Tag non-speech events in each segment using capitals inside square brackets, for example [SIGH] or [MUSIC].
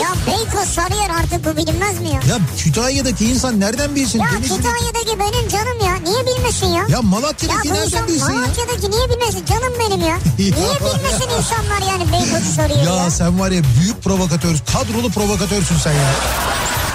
Ya Beykoz Sarıyer artık bu bilinmez mi ya? Ya Kütahya'daki insan nereden bilsin? Ya Denizli- Kütahya'daki benim canım ya. Niye bilmesin ya? Ya Ya Malatya'daki bu nereden insan bilsin ya? Malatya'daki niye bilmesin? Canım benim ya. [LAUGHS] Niye bilmesin insanlar yani Beykoz'u soruyor ya? Ya sen var ya büyük provokatör, kadrolu provokatörsün sen ya.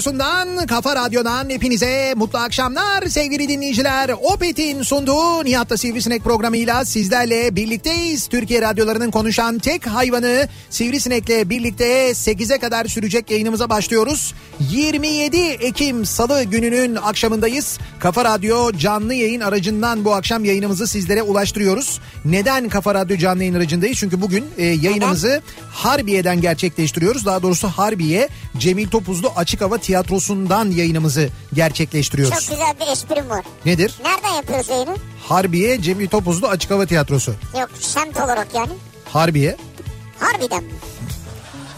radyosundan, kafa radyodan hepinize mutlu akşamlar sevgili dinleyiciler. Opet'in sunduğu Nihat'ta Sivrisinek programıyla sizlerle birlikteyiz. Türkiye radyolarının konuşan tek hayvanı Sivrisinek'le birlikte 8'e kadar sürecek yayınımıza başlıyoruz. 27 Ekim Salı gününün akşamındayız. Kafa Radyo canlı yayın aracından bu akşam yayınımızı sizlere ulaştırıyoruz. Neden Kafa Radyo canlı yayın aracındayız? Çünkü bugün e, yayınımızı Harbiye'den gerçekleştiriyoruz. Daha doğrusu Harbiye Cemil Topuzlu Açık Hava Tiyatrosu'ndan yayınımızı Çok gerçekleştiriyoruz. güzel bir esprim var. Nedir? Nereden yapıyoruz yayını? Harbiye Cemil Topuzlu Açık Hava Tiyatrosu. Yok semt olarak yani. Harbiye. Harbiden mi?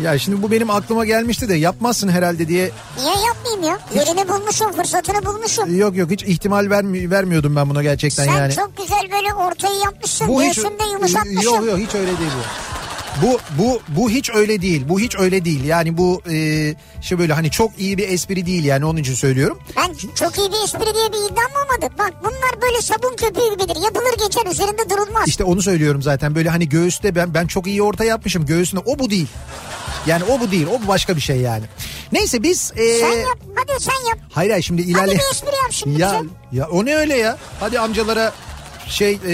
Ya şimdi bu benim aklıma gelmişti de yapmazsın herhalde diye. Niye yapmayayım ya? Yerini bulmuşum, fırsatını bulmuşum. Yok yok hiç ihtimal vermi- vermiyordum ben buna gerçekten Sen yani. çok güzel böyle ortayı yapmışsın. Bu hiç Göğsünde yumuşatmışsın. Yok yok hiç öyle değil bu. Bu bu bu hiç öyle değil. Bu hiç öyle değil. Yani bu e, şey böyle hani çok iyi bir espri değil yani onun için söylüyorum. Ben çok iyi bir espri diye bir iddiam olmadı. Bak bunlar böyle sabun köpüğü gibidir. Yapılır geçer üzerinde durulmaz. İşte onu söylüyorum zaten. Böyle hani göğüste ben ben çok iyi orta yapmışım göğsünde. O bu değil. Yani o bu değil. O bu başka bir şey yani. Neyse biz e, Sen yap. Hadi sen yap. hayır hayır şimdi Hadi ilerle. bir espri yap şimdi Ya bize. ya o ne öyle ya? Hadi amcalara şey e,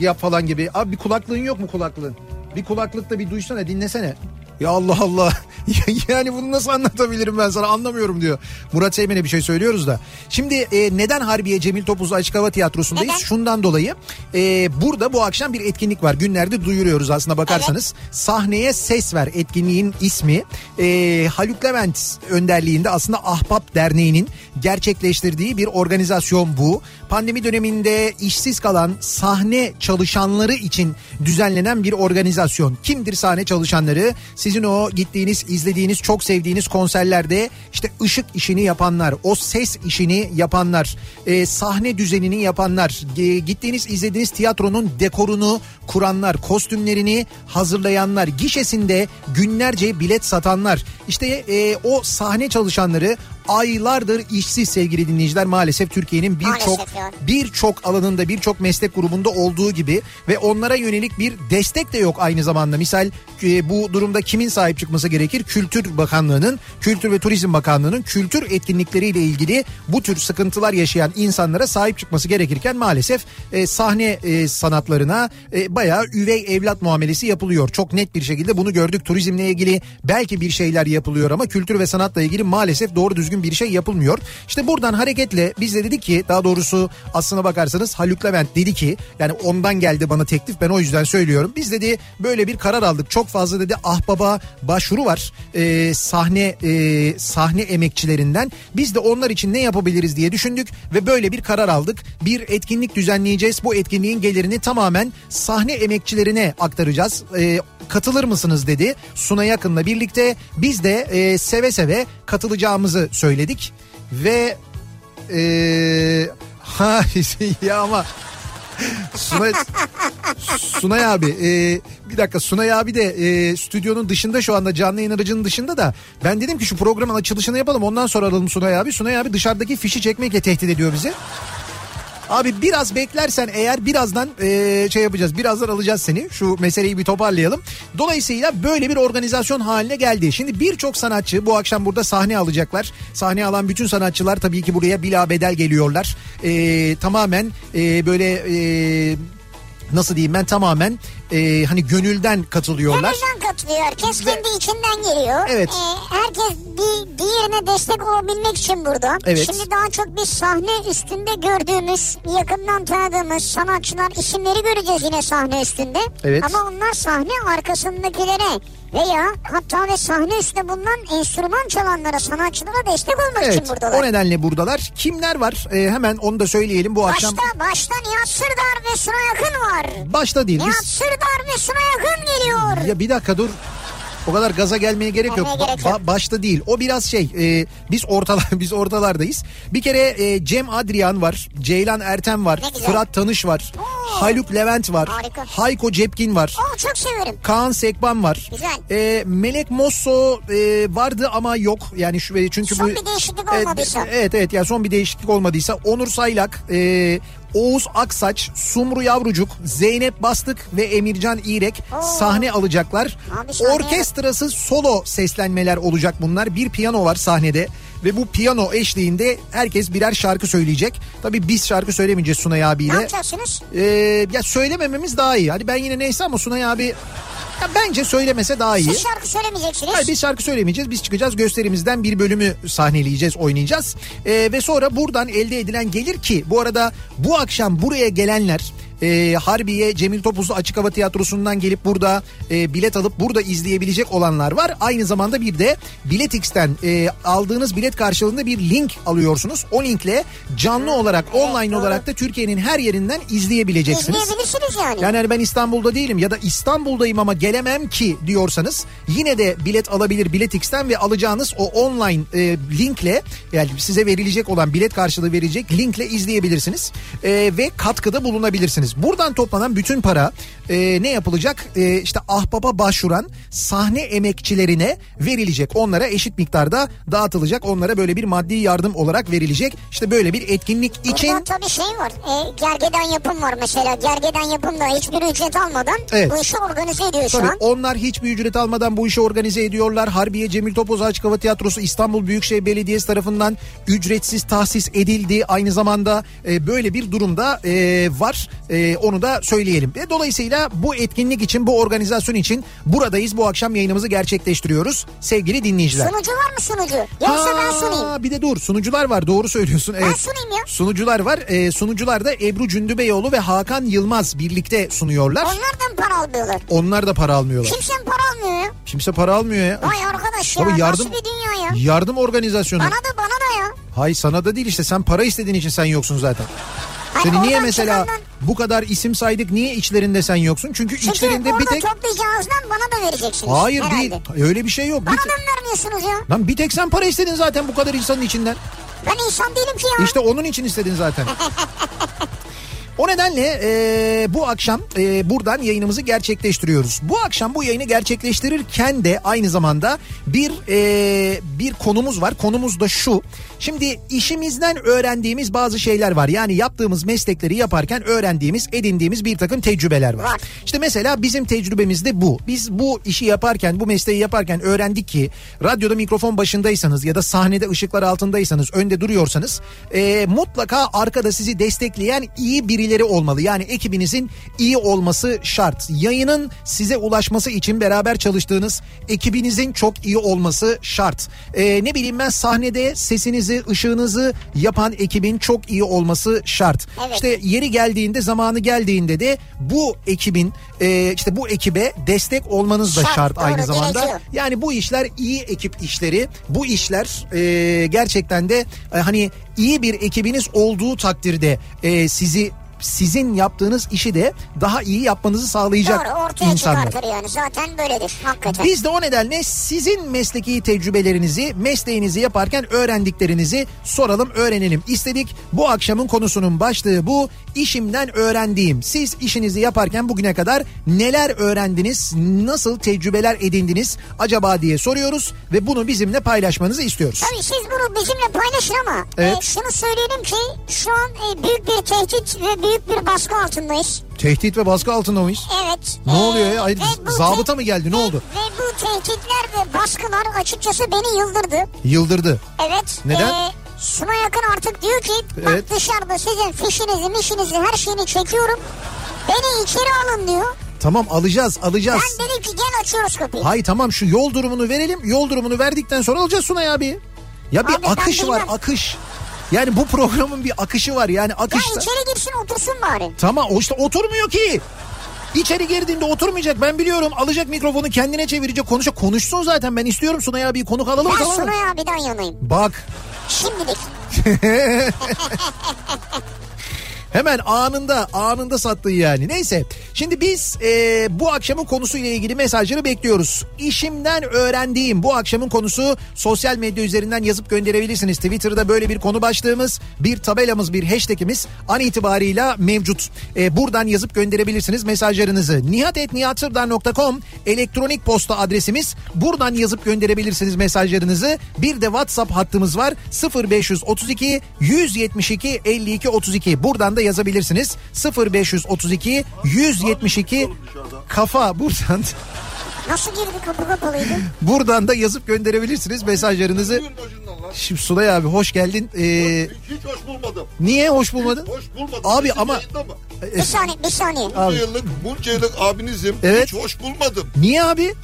yap falan gibi. Abi bir kulaklığın yok mu kulaklığın? Bir kulaklıkta bir duysana dinlesene. Ya Allah Allah. [LAUGHS] yani bunu nasıl anlatabilirim ben sana anlamıyorum diyor. Murat Seymen'e bir şey söylüyoruz da. Şimdi e, neden Harbiye Cemil Topuzlu Açık Hava Tiyatrosu'ndayız? Neden? Şundan dolayı e, burada bu akşam bir etkinlik var. Günlerde duyuruyoruz aslında bakarsanız. Sahneye ses ver etkinliğin ismi. E, Haluk Levent önderliğinde aslında Ahbap Derneği'nin gerçekleştirdiği bir organizasyon bu. Pandemi döneminde işsiz kalan sahne çalışanları için düzenlenen bir organizasyon. Kimdir sahne çalışanları? Sizin o gittiğiniz, izlediğiniz, çok sevdiğiniz konserlerde işte ışık işini yapanlar, o ses işini yapanlar, e, sahne düzenini yapanlar, e, gittiğiniz, izlediğiniz tiyatronun dekorunu kuranlar, kostümlerini hazırlayanlar, gişesinde günlerce bilet satanlar. İşte e, o sahne çalışanları aylardır işsiz sevgili dinleyiciler maalesef Türkiye'nin birçok birçok alanında birçok meslek grubunda olduğu gibi ve onlara yönelik bir destek de yok aynı zamanda. Misal e, bu durumda kimin sahip çıkması gerekir? Kültür Bakanlığı'nın, Kültür ve Turizm Bakanlığı'nın kültür etkinlikleriyle ilgili bu tür sıkıntılar yaşayan insanlara sahip çıkması gerekirken maalesef e, sahne e, sanatlarına e, bayağı üvey evlat muamelesi yapılıyor. Çok net bir şekilde bunu gördük. Turizmle ilgili belki bir şeyler yapılıyor ama kültür ve sanatla ilgili maalesef doğru düzgün bir şey yapılmıyor. İşte buradan hareketle biz de dedik ki daha doğrusu aslına bakarsanız Haluk Levent dedi ki yani ondan geldi bana teklif ben o yüzden söylüyorum. Biz dedi böyle bir karar aldık. Çok fazla dedi ahbaba başvuru var e, sahne e, sahne emekçilerinden. Biz de onlar için ne yapabiliriz diye düşündük ve böyle bir karar aldık. Bir etkinlik düzenleyeceğiz. Bu etkinliğin gelirini tamamen sahne emekçilerine aktaracağız. E, katılır mısınız dedi Suna Yakın'la birlikte. Biz de e, seve seve katılacağımızı söyledik ve e, [LAUGHS] Ha [LAUGHS] ya ama Sunay, Sunay abi e, bir dakika Sunay abi de e, stüdyonun dışında şu anda canlı yayın aracının dışında da ben dedim ki şu programın açılışını yapalım ondan sonra alalım Sunay abi. Sunay abi dışarıdaki fişi çekmekle tehdit ediyor bizi. Abi biraz beklersen eğer birazdan e, şey yapacağız. Birazdan alacağız seni. Şu meseleyi bir toparlayalım. Dolayısıyla böyle bir organizasyon haline geldi. Şimdi birçok sanatçı bu akşam burada sahne alacaklar. Sahne alan bütün sanatçılar tabii ki buraya bila bedel geliyorlar. E, tamamen e, böyle e, nasıl diyeyim ben tamamen e, hani gönülden katılıyorlar. Gönülden katılıyor. Herkes kendi içinden geliyor. Evet. Ee, herkes bir diğerine destek olabilmek için burada. Evet. Şimdi daha çok biz sahne üstünde gördüğümüz, yakından tanıdığımız sanatçılar isimleri göreceğiz yine sahne üstünde. Evet. Ama onlar sahne arkasındakilere veya hatta ve sahne üstünde bulunan enstrüman çalanlara, sanatçılara destek olmak Evet için buradalar. o nedenle buradalar. Kimler var? E, hemen onu da söyleyelim bu akşam. Başta, başta Nihat Sırdar ve Suna Yakın var. Başta değil. Nihat Biz... Ve Suna Yakın geliyor. Ya bir dakika dur. O kadar gaza gelmeye gerek yok. Yok. Ba- başta değil. O biraz şey. e, biz ortalar [LAUGHS] biz ortalardayız. Bir kere e, Cem Adrian var. Ceylan Ertem var. Fırat Tanış var. Oo. Haluk Levent var. Harika. Hayko Cepkin var. Oo, çok severim. Kaan Sekban var. Güzel. E, Melek Mosso e, vardı ama yok. Yani şu çünkü Son bu bir değişiklik olmadıysa. Evet evet yani son bir değişiklik olmadıysa Onur Saylak, e, Oğuz Aksaç, Sumru Yavrucuk, Zeynep Bastık ve Emircan İrek Oo. sahne alacaklar. Orkestrası solo seslenmeler olacak bunlar. Bir piyano var sahnede ve bu piyano eşliğinde herkes birer şarkı söyleyecek. Tabii biz şarkı söylemeyeceğiz Sunay Ne abiyle. yapacaksınız? Ee, ya söylemememiz daha iyi. Hani ben yine neyse ama Sunay abi ya bence söylemese daha iyi. Siz şarkı söylemeyeceksiniz. Hayır biz şarkı söylemeyeceğiz. Biz çıkacağız gösterimizden bir bölümü sahneleyeceğiz, oynayacağız. Ee, ve sonra buradan elde edilen gelir ki bu arada bu akşam buraya gelenler e, Harbiye Cemil Topuzlu Açık Hava Tiyatrosu'ndan gelip burada e, bilet alıp burada izleyebilecek olanlar var. Aynı zamanda bir de Biletix'ten e, aldığınız bilet karşılığında bir link alıyorsunuz. O linkle canlı olarak online doğru. olarak da Türkiye'nin her yerinden izleyebileceksiniz. İzleyebilirsiniz yani. Yani hani ben İstanbul'da değilim ya da İstanbul'dayım ama gelemem ki diyorsanız yine de bilet alabilir Biletix'ten ve alacağınız o online e, linkle yani size verilecek olan bilet karşılığı verecek linkle izleyebilirsiniz E, ve katkıda bulunabilirsiniz. Buradan toplanan bütün para e, ne yapılacak? E, işte ahbaba başvuran sahne emekçilerine verilecek. Onlara eşit miktarda dağıtılacak. Onlara böyle bir maddi yardım olarak verilecek. İşte böyle bir etkinlik için Burada tabii şey var. E, gergeden yapım var mesela. Gergeden yapım da hiçbir ücret almadan Evet. bu işi organize ediyor şu Tabii an. onlar hiçbir ücret almadan bu işi organize ediyorlar. Harbiye Cemil Topoz Açık Hava Tiyatrosu İstanbul Büyükşehir Belediyesi tarafından ücretsiz tahsis edildi. Aynı zamanda e, böyle bir durumda e, var. E, onu da söyleyelim. Ve dolayısıyla bu etkinlik için, bu organizasyon için buradayız. Bu akşam yayınımızı gerçekleştiriyoruz. Sevgili dinleyiciler. Sunucu var mı sunucu? Yoksa ben sunayım. Ha, Bir de dur sunucular var doğru söylüyorsun. Evet. sunayım ya. Sunucular var. E, sunucular da Ebru Cündübeyoğlu ve Hakan Yılmaz birlikte sunuyorlar. Onlardan para almıyorlar. Onlar da para almıyorlar. Kimsenin para almıyor ya. Kimse para almıyor ya. Vay arkadaş ya Baba yardım- nasıl bir dünya ya. Yardım organizasyonu. Bana da bana da ya. Hay sana da değil işte sen para istediğin için sen yoksun zaten. Seni niye mesela çıkandan- bu kadar isim saydık niye içlerinde sen yoksun? Çünkü, Çünkü içlerinde bir tek... toplayacağınızdan bana da vereceksiniz. Hayır herhalde. değil öyle bir şey yok. Bir Bana te- da mı vermiyorsunuz ya? Lan bir tek sen para istedin zaten bu kadar insanın içinden. Ben insan değilim ki ya. İşte onun için istedin zaten. [LAUGHS] O nedenle e, bu akşam e, buradan yayınımızı gerçekleştiriyoruz. Bu akşam bu yayını gerçekleştirirken de aynı zamanda bir e, bir konumuz var. Konumuz da şu. Şimdi işimizden öğrendiğimiz bazı şeyler var. Yani yaptığımız meslekleri yaparken öğrendiğimiz, edindiğimiz bir takım tecrübeler var. İşte mesela bizim tecrübemiz de bu. Biz bu işi yaparken, bu mesleği yaparken öğrendik ki radyoda mikrofon başındaysanız ya da sahnede ışıklar altındaysanız, önde duruyorsanız e, mutlaka arkada sizi destekleyen iyi birileri olmalı. Yani ekibinizin iyi olması şart. Yayının size ulaşması için beraber çalıştığınız ekibinizin çok iyi olması şart. E, ne bileyim ben sahnede sesinizi, ışığınızı yapan ekibin çok iyi olması şart. Evet. İşte yeri geldiğinde, zamanı geldiğinde de bu ekibin e, işte bu ekibe destek olmanız da Şart, şart, doğru, aynı zamanda. gerekiyor. Yani bu işler iyi ekip işleri. Bu işler e, gerçekten de e, hani iyi bir ekibiniz olduğu takdirde e, sizi sizin yaptığınız işi de daha iyi yapmanızı sağlayacak Doğru ortaya insanlar. çıkartır yani zaten böyledir hakikaten. Biz de o nedenle sizin mesleki tecrübelerinizi, mesleğinizi yaparken öğrendiklerinizi soralım, öğrenelim istedik. Bu akşamın konusunun başlığı bu. İşimden öğrendiğim. Siz işinizi yaparken bugüne kadar neler öğrendiniz, nasıl tecrübeler edindiniz acaba diye soruyoruz ve bunu bizimle paylaşmanızı istiyoruz. Tabii siz bunu bizimle paylaşın ama Evet. e, şunu söyleyelim ki şu an e, büyük bir tehdit ve büyük bir baskı altındayız. Tehdit ve baskı altında mıyız? Evet. Ne oluyor ya? Hayır, zabıta te- mı geldi? Ne ve- oldu? Ve bu tehditler ve baskılar açıkçası beni yıldırdı. Yıldırdı. Evet. Neden? E, Suna yakın artık diyor ki Evet. bak dışarıda sizin fişinizi mişinizi her şeyini çekiyorum. Beni içeri alın diyor. Tamam alacağız alacağız. Ben dedim ki gel açıyoruz kapıyı. Hay tamam şu yol durumunu verelim. Yol durumunu verdikten sonra alacağız Sunay abi. Ya bir Abi akış var akış. Yani bu programın bir akışı var yani Ya akışta. içeri girsin otursun bari. Tamam o işte oturmuyor ki. İçeri girdiğinde oturmayacak ben biliyorum. Alacak mikrofonu kendine çevirecek konuşacak. Konuşsun zaten ben istiyorum Sunay abi konuk alalım Ben? Sunay abiden yanayım. Bak Şimdilik. [LAUGHS] Hemen anında anında sattın yani. Neyse şimdi biz e, bu akşamın konusuyla ilgili mesajları bekliyoruz. İşimden öğrendiğim bu akşamın konusu sosyal medya üzerinden yazıp gönderebilirsiniz. Twitter'da böyle bir konu başlığımız, bir tabelamız, bir hashtagimiz an itibarıyla mevcut. E, buradan yazıp gönderebilirsiniz mesajlarınızı. nihatetnihatsırdar.com elektronik posta adresimiz. Buradan yazıp gönderebilirsiniz mesajlarınızı. Bir de WhatsApp hattımız var 0532 172 52 32. Buradan da yazabilirsiniz. 0532 172 kafa buradan Nasıl girdi kapı kapalıydı? buradan da yazıp gönderebilirsiniz mesajlarınızı. Şimdi Sunay abi hoş geldin. Ee, Hiç hoş bulmadım. niye hoş bulmadın? Hoş bulmadım. Abi Sizin ama- mı? Bir saniye bir saniye. Abi. Bunca yıllık, bunca yıllık abinizim. Evet. Hiç hoş bulmadım. Niye abi?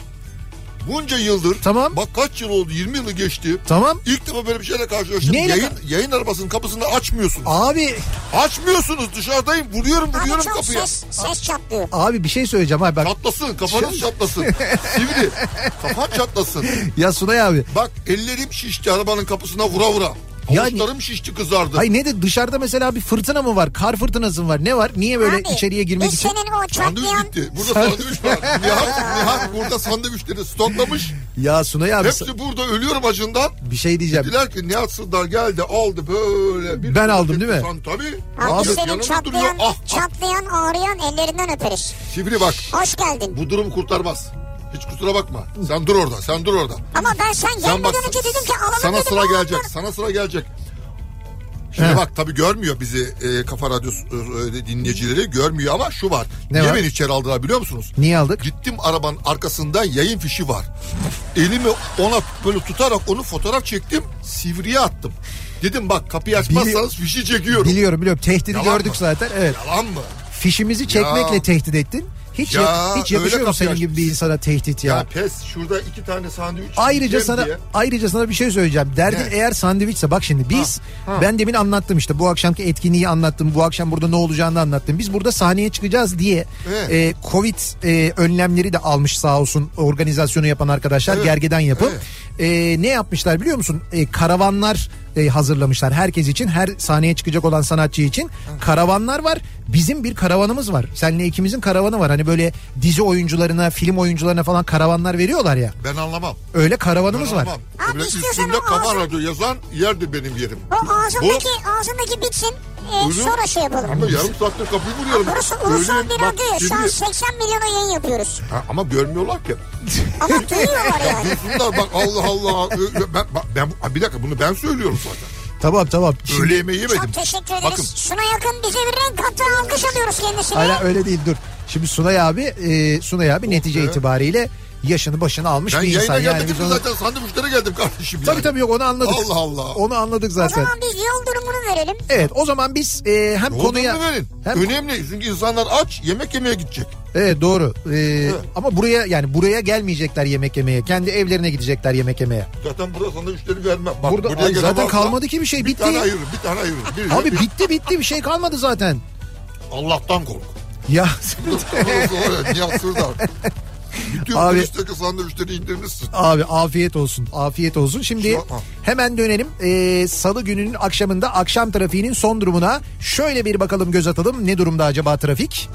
Bunca yıldır. Tamam. Bak kaç yıl oldu? 20 yılı geçti. Tamam. İlk defa böyle bir şeyle karşılaştım. Neyle Yayın, yayın arabasının kapısını açmıyorsunuz. Abi Açmıyorsunuz dışarıdayım. Vuruyorum Abi vuruyorum çok kapıya. ses, ses çatlıyor. abi bir şey söyleyeceğim abi bak. Çatlasın kafanız çatlasın. [LAUGHS] Sivri. Kafan çatlasın. Ya Sunay abi. Bak ellerim şişti arabanın kapısına vura vura. Yani- Avuçlarım şişti kızardı. Hay ne de dışarıda mesela bir fırtına mı var? Kar fırtınası mı var? Ne var? Niye böyle Abi, içeriye girmek için? senin o Sandviç çatlayan... bitti. Burada sandviç var. Nihat, Nihat burada sandviçleri stoklamış. Ya Sunay abi Hepsi burada ölüyorum acından. bir şey diyeceğim. Dediler ki Nihat Sırdar geldi aldı böyle. Bir Ben aldım değil mi? San, tabii. Abi, Abi, senin çatlayan, duruyor. Ah, ah. çatlayan ağrıyan ellerinden öperiz. Sivri bak. Hoş geldin. Bu durum kurtarmaz. Hiç kusura bakma. Sen dur orada. Sen dur orada. Ama ben sen Sen gelmeden bak. önce dedim ki alalım Sana dedim. sıra alalım gelecek. Sana sıra gelecek. Şimdi He. bak tabii görmüyor bizi e, Kafa Radyosu e, dinleyicileri görmüyor ama şu var. Ne Niye var? beni içeri aldılar biliyor musunuz? Niye aldık? Gittim arabanın arkasında yayın fişi var. Elimi ona böyle tutarak onu fotoğraf çektim. Sivriye attım. Dedim bak kapıyı açmazsanız fişi çekiyorum. Biliyorum biliyorum. Tehdidi Yalan gördük mı? zaten. Evet. Yalan mı? Fişimizi çekmekle Ya. tehdit ettin. Hiç Ya, yak- hiç yakışıyor mu senin gibi bir insana tehdit ya? Ya, pes şurada iki tane sandviç Ayrıca sana diye. ayrıca sana bir şey söyleyeceğim. Derdin Ne? eğer sandviçse bak şimdi biz Ha, ha. ben demin anlattım işte bu akşamki etkinliği anlattım. Bu akşam burada ne olacağını anlattım. Biz burada sahneye çıkacağız diye Evet. e, Covid e, önlemleri de almış sağ olsun organizasyonu yapan arkadaşlar Evet, gergeden yapıp evet. e, ne yapmışlar biliyor musun? E, karavanlar e, hazırlamışlar herkes için her sahneye çıkacak olan sanatçı için karavanlar var. Bizim bir karavanımız var. Seninle ikimizin karavanı var. Hani böyle dizi oyuncularına, film oyuncularına falan karavanlar veriyorlar ya. Ben anlamam. Öyle Ben karavanımız var. anlamam. Abi Böyle istiyorsan üstünde o kafa ağzı- radyo yazan yerdir benim yerim. O ağzındaki, ağzındaki bitsin. E, sonra şey yapalım. Ama yarım saattir kapıyı vuruyorum. Burası ulusal Öyle- bir bak, radyo ya. Şu an Sivri- 80 milyona yayın yapıyoruz. Ha, ama görmüyorlar ki. Ama duyuyorlar yani. Duysunlar bak Allah Allah. Ben, bak, ben, bir dakika bunu ben söylüyorum zaten. Tamam tamam. Şimdi- Öğle yemeği yemedim. Çok teşekkür ederiz. Bakın Şuna yakın bize bir renk kattı. Alkış alıyoruz kendisine. Hayır öyle değil dur. Şimdi Sunay abi e, Sunay abi netice evet. itibariyle yaşını başını almış ben bir yayına insan. Yani geldim biz onu... zaten sandviçlere geldim kardeşim. Tabii yani. tabii yok onu anladık. Allah Allah. Onu anladık O zaten. zaman biz yol durumunu verelim. Evet o zaman biz e, hem Olduğunu konuya verin. hem Önemli çünkü insanlar aç yemek yemeye gidecek. evet doğru. E, ama buraya yani buraya gelmeyecekler yemek yemeye. Kendi evlerine gidecekler yemek yemeye. Zaten burada sandviçleri vermem. Bak, Burada buraya Ay, zaten varsa kalmadı ki bir şey, Bir bitti. tane ayırın bir tane ayırın. Bir- Abi bir- bitti bitti bir şey kalmadı zaten. Allah'tan kork. Ya [LAUGHS] Burası [LAUGHS] Bütün Abi- kulisteki sandviçleri indirmişsin. Abi afiyet olsun. Afiyet olsun. Şimdi hemen dönelim. Ee, Salı gününün akşamında akşam trafiğinin son durumuna şöyle bir bakalım göz atalım. Ne durumda acaba trafik?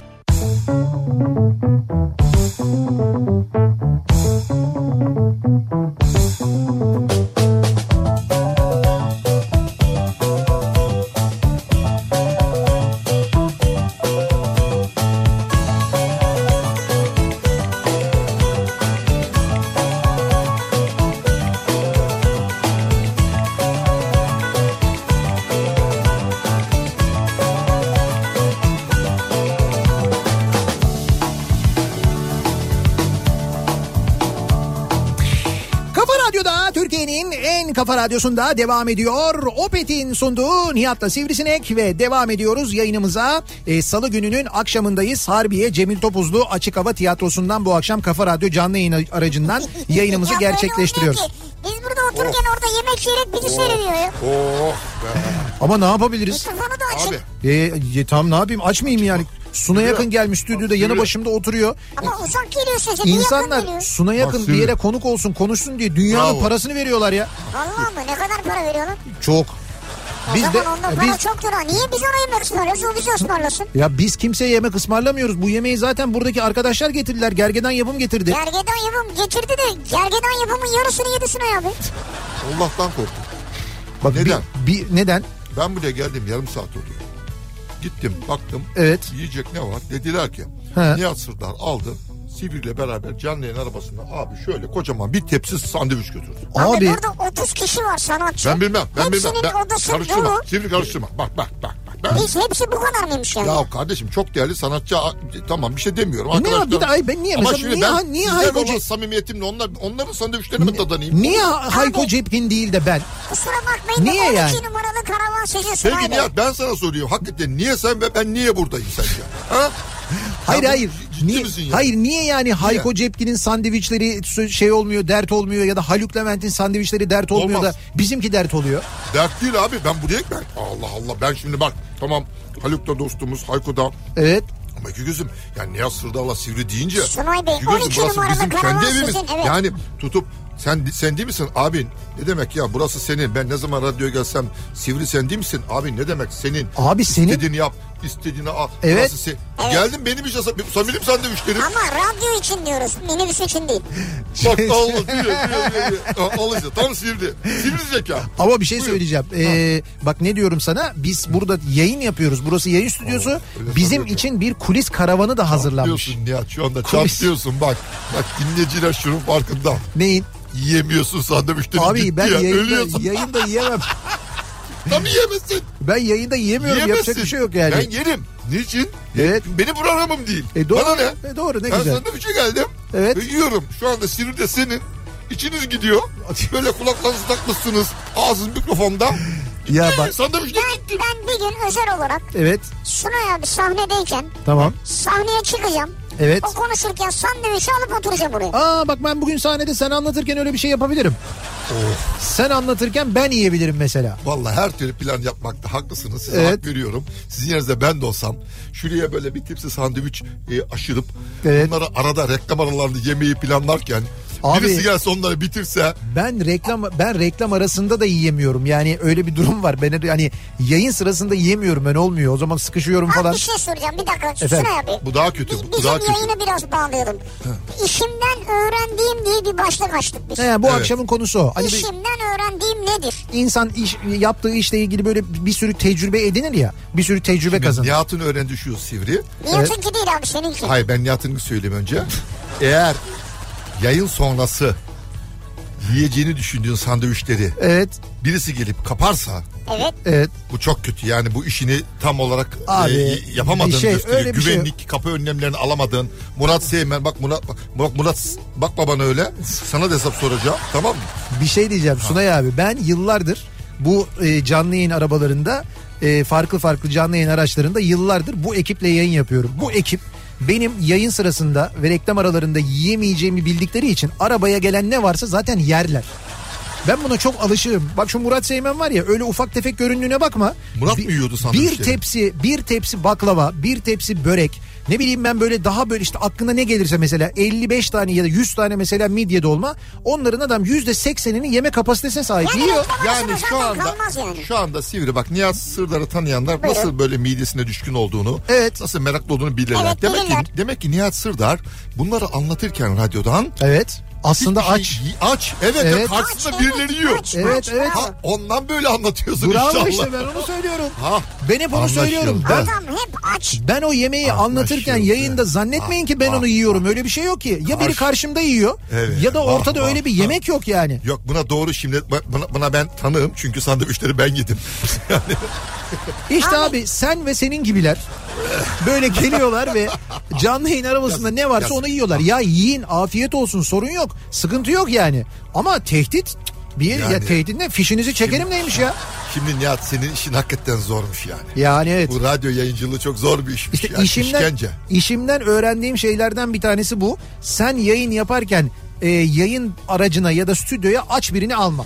Kafa radyosunda devam ediyor. Opet'in sunduğu Nihat'la Sivrisinek ve devam ediyoruz yayınımıza. Ee, Salı gününün akşamındayız. Harbiye Cemil Topuzlu Açık Hava Tiyatrosu'ndan bu akşam Kafa Radyo canlı yayın aracından yayınımızı [LAUGHS] Ya gerçekleştiriyoruz. ki. Biz burada otururken orada yemek yiyerek bizi seyrediyor ya. Oh be. Ama ne yapabiliriz? Mikrofonu da açın. Abi Ee, e, tamam ne yapayım açmayayım yani. Suna yakın gelmiş stüdyoda yanı başımda oturuyor. Ama uzak geliyor yakın İnsanlar geliyor. Suna yakın Bak bir yere konuk olsun konuşsun diye dünyanın Bravo. parasını veriyorlar ya. Vallahi mı? Ne kadar para veriyorlar? Çok. O Biz de para biz çoktur ha. Niye biz ona yemek ısmarlıyoruz? O bizi ısmarlasın. Ya biz kimseye yemek ısmarlamıyoruz. Bu yemeği zaten buradaki arkadaşlar getirdiler. Gergedan yapım getirdi. Gergedan yapım getirdi de gergedan yapımın yarısını yedi Sunay abi. Allah'tan korktum. Bak Neden? Bir, bir- neden? Ben buraya geldim yarım saat oldu. Gittim baktım. Evet. Yiyecek ne var? Dediler ki He. Nihat Sırdar aldı. Sivri ile beraber canlı yayın arabasına abi şöyle kocaman bir tepsi sandviç götürdü. Abi, Abi burada 30 kişi var sanatçı. Ben bilmem. Ben Hepsinin bilmem. Ben, odası karıştırma. dolu. Sivri karıştırma. Bak bak bak. bak. Ben, Hiç hepsi bu kadar mıymış yani? ya kardeşim çok değerli sanatçı tamam bir şey demiyorum. Ne Arkadaşlar- var? Bir de ay ben niye Ama mesela şimdi niye- ben niye Hayko olan samimiyetimle onlar, onların sandviçlerini mi tadanayım? niye Hayko Cepkin değil de ben? Kusura bakmayın Niye da 12 yani? numaralı karavan Sunay Peki. Nihat ben sana soruyorum. Hakikaten niye sen ve ben niye buradayım sence? Ha? Hayır Ya bu hayır. Ciddi Niye, misin ya? hayır niye yani Hayko Cepkin'in sandviçleri şey olmuyor, dert olmuyor ya da Haluk Levent'in sandviçleri dert olmuyor Olmaz. da bizimki dert oluyor. Dert değil abi ben buraya ben Allah Allah ben şimdi bak tamam Haluk da dostumuz Hayko da Evet. ama iki gözüm yani Nihat Sırdal'la Sivri deyince Sunay Bey, iki gözüm, 12 burası numaralı bizim kendi evimiz. sizin, evet. Yani tutup sen sen değil misin abi ne demek ya burası senin ben ne zaman radyoya gelsem Sivri sen değil misin abi ne demek senin Abi senin- istediğini yap istediğini al Evet. burası se- Geldim benim işte samilim sandviçlerim Ama radyo için diyoruz. Minibüs için değil. [LAUGHS] bak Allah diyor diyor diyor, diyor. al işte tam Sivri Sivri zeka Ama bir şey Buyurun. söyleyeceğim. Ee, bak ne diyorum sana? Biz burada yayın yapıyoruz. Burası yayın stüdyosu. öyle Bizim için bir kulis karavanı da hazırlanmış. Diyorsun Nihat şu anda Kulis. çatlıyorsun bak. Bak dinleyiciler şunun farkında. Neyin? Yiyemiyorsun sandviçleri Abi ben ya yayında, ölüyorsun. yayında yiyemem. [LAUGHS] Tabii yemesin. Ben yayında yiyemiyorum. Yiyemezsin. Yapacak bir şey yok yani. Ben yerim. Niçin? Evet. Benim programım değil. E doğru. Bana ne? E doğru ne ben güzel. sandviçe geldim. Evet. Ve yiyorum. Şu anda Sivri de senin. İçiniz gidiyor. [LAUGHS] Böyle kulaklarınızı takmışsınız. Ağzınız mikrofonda. Ya bak- Sandviçler Ben, gitti. ben bir gün özel olarak Evet. Sunay abi sahnedeyken Tamam. sahneye çıkacağım. Evet. O konuşurken sandviçi alıp oturacağım oraya. Aa bak ben bugün sahnede sen anlatırken öyle bir şey yapabilirim. Sen anlatırken ben yiyebilirim mesela. Vallahi her türlü plan yapmakta haklısınız. Size Evet. hak veriyorum. Sizin yerinizde ben de olsam şuraya böyle bir tipsi sandviç e, aşırıp Evet. bunları arada reklam aralarında yemeği planlarken Abi- birisi gelse onları bitirse Ben reklam ben reklam arasında da yiyemiyorum. Yani öyle bir durum var. Ben hani yayın sırasında yiyemiyorum ben olmuyor. O zaman sıkışıyorum Abi falan. bir şey soracağım bir dakika. Efendim? Sunay abi. bu daha kötü. Bu bizim daha kötü. yayını biraz bağlayalım. İşimden öğrendiğim diye bir başlık açtık biz. He, bu Evet. akşamın konusu o. Hani bir İşimden öğrendiğim nedir? insan iş, yaptığı işle ilgili böyle bir sürü tecrübe edinir ya. Bir sürü tecrübe kazanır. Nihat'ın öğrendiği şu sivri. Nihat'ınki değil abi seninki. Hayır ben Nihat'ın söyleyeyim önce. [LAUGHS] Eğer yayın sonrası yiyeceğini düşündüğün sandviçleri Evet. birisi gelip kaparsa Evet. Evet. bu çok kötü. Yani bu işini tam olarak Abi, e, yapamadığını bir şey, gösteriyor. öyle bir şey- Güvenlik kapı önlemlerini alamadığın. Murat Seymen bak Murat bak Murat, Murat bakma bana öyle. Sana da hesap soracağım. Tamam mı? Bir şey diyeceğim Sunay abi. Ben yıllardır bu e, canlı yayın arabalarında e, farklı farklı canlı yayın araçlarında yıllardır bu ekiple yayın yapıyorum. Bu ekip benim yayın sırasında ve reklam aralarında yiyemeyeceğimi bildikleri için arabaya gelen ne varsa zaten yerler. Ben buna çok alışığım. Bak şu Murat Seymen var ya öyle ufak tefek göründüğüne bakma. Murat Bir- mı yiyordu Bir sandviçleri? tepsi, bir tepsi baklava, bir tepsi börek. Ne bileyim ben böyle daha böyle işte aklına ne gelirse mesela 55 tane ya da 100 tane mesela midye dolma. Onların adam %80'inin yeme kapasitesine sahip. Yani Yiyor. Yani şu anda yani. şu anda Sivri bak Nihat Sırdar'ı tanıyanlar Buyurun. nasıl böyle midesine düşkün olduğunu, Evet. nasıl meraklı olduğunu bilirler. Evet, demek bilirler. ki demek ki Nihat Sırdar bunları anlatırken radyodan Evet. Aslında hiçbir aç. şey- aç. Evet, Evet. karşısında Aç, birileri yiyor. aç, Evet, aç, evet. Ha, ondan böyle anlatıyorsun Bravo inşallah. işte ben onu söylüyorum. Ha, Ben hep onu söylüyorum. Ben Adam hep aç. Ben o yemeği anlatırken yayında zannetmeyin ki ben Ah, onu yiyorum. Öyle bir şey yok ki. Ya biri Karşı- karşımda yiyor Evet. ya da ortada ah, öyle bir yemek yok yani. Yok buna doğru şimdi buna, buna ben tanığım çünkü sandviçleri ben yedim. [LAUGHS] İşte abi sen ve senin gibiler böyle geliyorlar ve canlı yayın arabasında ne varsa yazık. onu yiyorlar. Ya yiyin afiyet olsun sorun yok. Sıkıntı yok yani. Ama tehdit bir ya Yani- tehdit ne? Fişinizi çekerim neymiş ya? Şimdi Nihat senin işin hakikaten zormuş yani. Yani evet. Bu radyo yayıncılığı çok zor bir işmiş. İşte yani, işimden işkence. işimden öğrendiğim şeylerden bir tanesi bu. Sen yayın yaparken e, yayın aracına ya da stüdyoya aç birini alma.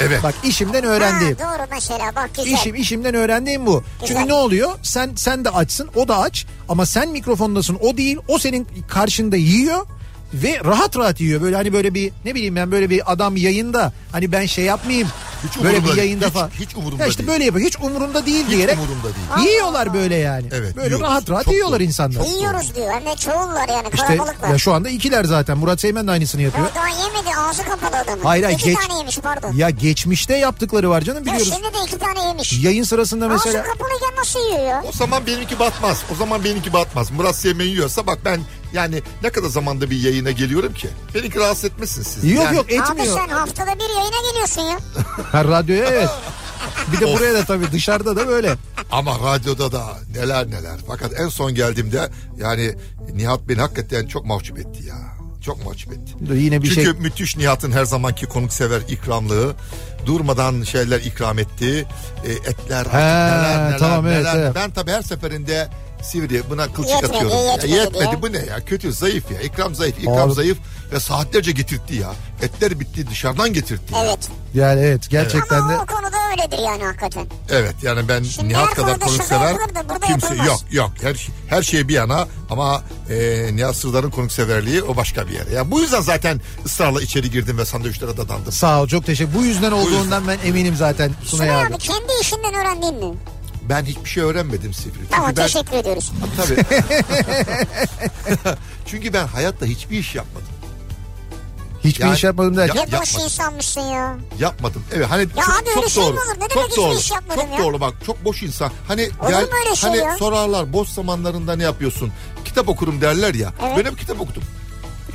Evet. Bak işimden öğrendiğim. Ha, doğru mesela bak güzel. İşim işimden öğrendiğim bu. Güzel. Çünkü ne oluyor? Sen sen de açsın, o da aç ama sen mikrofondasın, o değil. O senin karşında yiyor ve rahat rahat yiyor. Böyle hani böyle bir ne bileyim ben böyle bir adam yayında hani ben şey yapmayayım. Hiç böyle bir yayında Hiç- falan. hiç umurumda ya işte değil. böyle yapıyor. Hiç umurumda değil Hiç diyerek umurumda değil. yiyorlar böyle yani. Evet, böyle yiyoruz. rahat rahat Çok yiyorlar doğru. insanlar. Yiyoruz diyor. Hem de çoğullar yani İşte kalabalıklar. ya şu anda ikiler zaten. Murat Seymen de aynısını yapıyor. O daha yemedi ağzı kapalı adamın. Hayır, hayır, İki geç- tane yemiş pardon. Ya geçmişte yaptıkları var canım Ya biliyoruz. şimdi de iki tane yemiş. Yayın sırasında mesela Ağzı kapalıyken nasıl yiyor ya? O zaman benimki batmaz. O zaman benimki batmaz. Murat Seymen yiyorsa bak ben yani ne kadar zamanda bir yayına geliyorum ki. Benimki rahatsız etmesin sizi. yok yani, yok Abi etmiyor. sen haftada bir yayına geliyorsun ya. [LAUGHS] Ha, radyoya evet. Bir de buraya da tabii dışarıda da böyle. Ama radyoda da neler neler. Fakat en son geldiğimde yani Nihat beni hakikaten çok mahcup etti ya. Çok mahcup etti. Yine bir Çünkü şey müthiş Nihat'ın her zamanki konuksever ikramlığı. Durmadan şeyler ikram etti. E, etler He, neler neler tamam, evet, neler. evet. Ben tabii her seferinde Sivri'ye buna kılçık Yetmedi, atıyorum. Ya, yetmedi yetmedi diye. bu ne ya? Kötü zayıf ya. İkram zayıf. ikram Abi- zayıf. Ve saatlerce getirtti ya. Etler bitti dışarıdan getirtti. ya. Evet. yani evet gerçekten Ama de o konuda öyledir yani hakikaten. Evet yani ben Şimdi Nihat kadar konuksever kimse yapılmaz. yok yok her şey- her şey bir yana ama e, Nihat Sırdar'ın konukseverliği o başka bir yere. Yani bu yüzden zaten ısrarla içeri girdim ve sandviçlere dadandım. sağ ol çok teşekkür. Bu yüzden olduğundan ben eminim zaten Sunay Sunay abi. abi kendi işinden öğrendiğin mi? Ben hiçbir şey öğrenmedim Sivri. Çünkü Tamam ben teşekkür ediyoruz. tabii. [LAUGHS] [LAUGHS] Çünkü ben hayatta hiçbir iş yapmadım. Hiçbir Yani- iş yapmadım derken. Ya- Ne boş yapmadım. insanmışsın ya. Yapmadım. Evet hani çok, abi öyle çok şey mi doğru. olur? Ne demek çok hiçbir doğru. iş yapmadım çok ya? doğru bak. Çok boş insan. Hani Olur mu öyle şey hani ya? sorarlar boş zamanlarında ne yapıyorsun? Kitap okurum derler ya. Evet. Ben hep kitap okudum.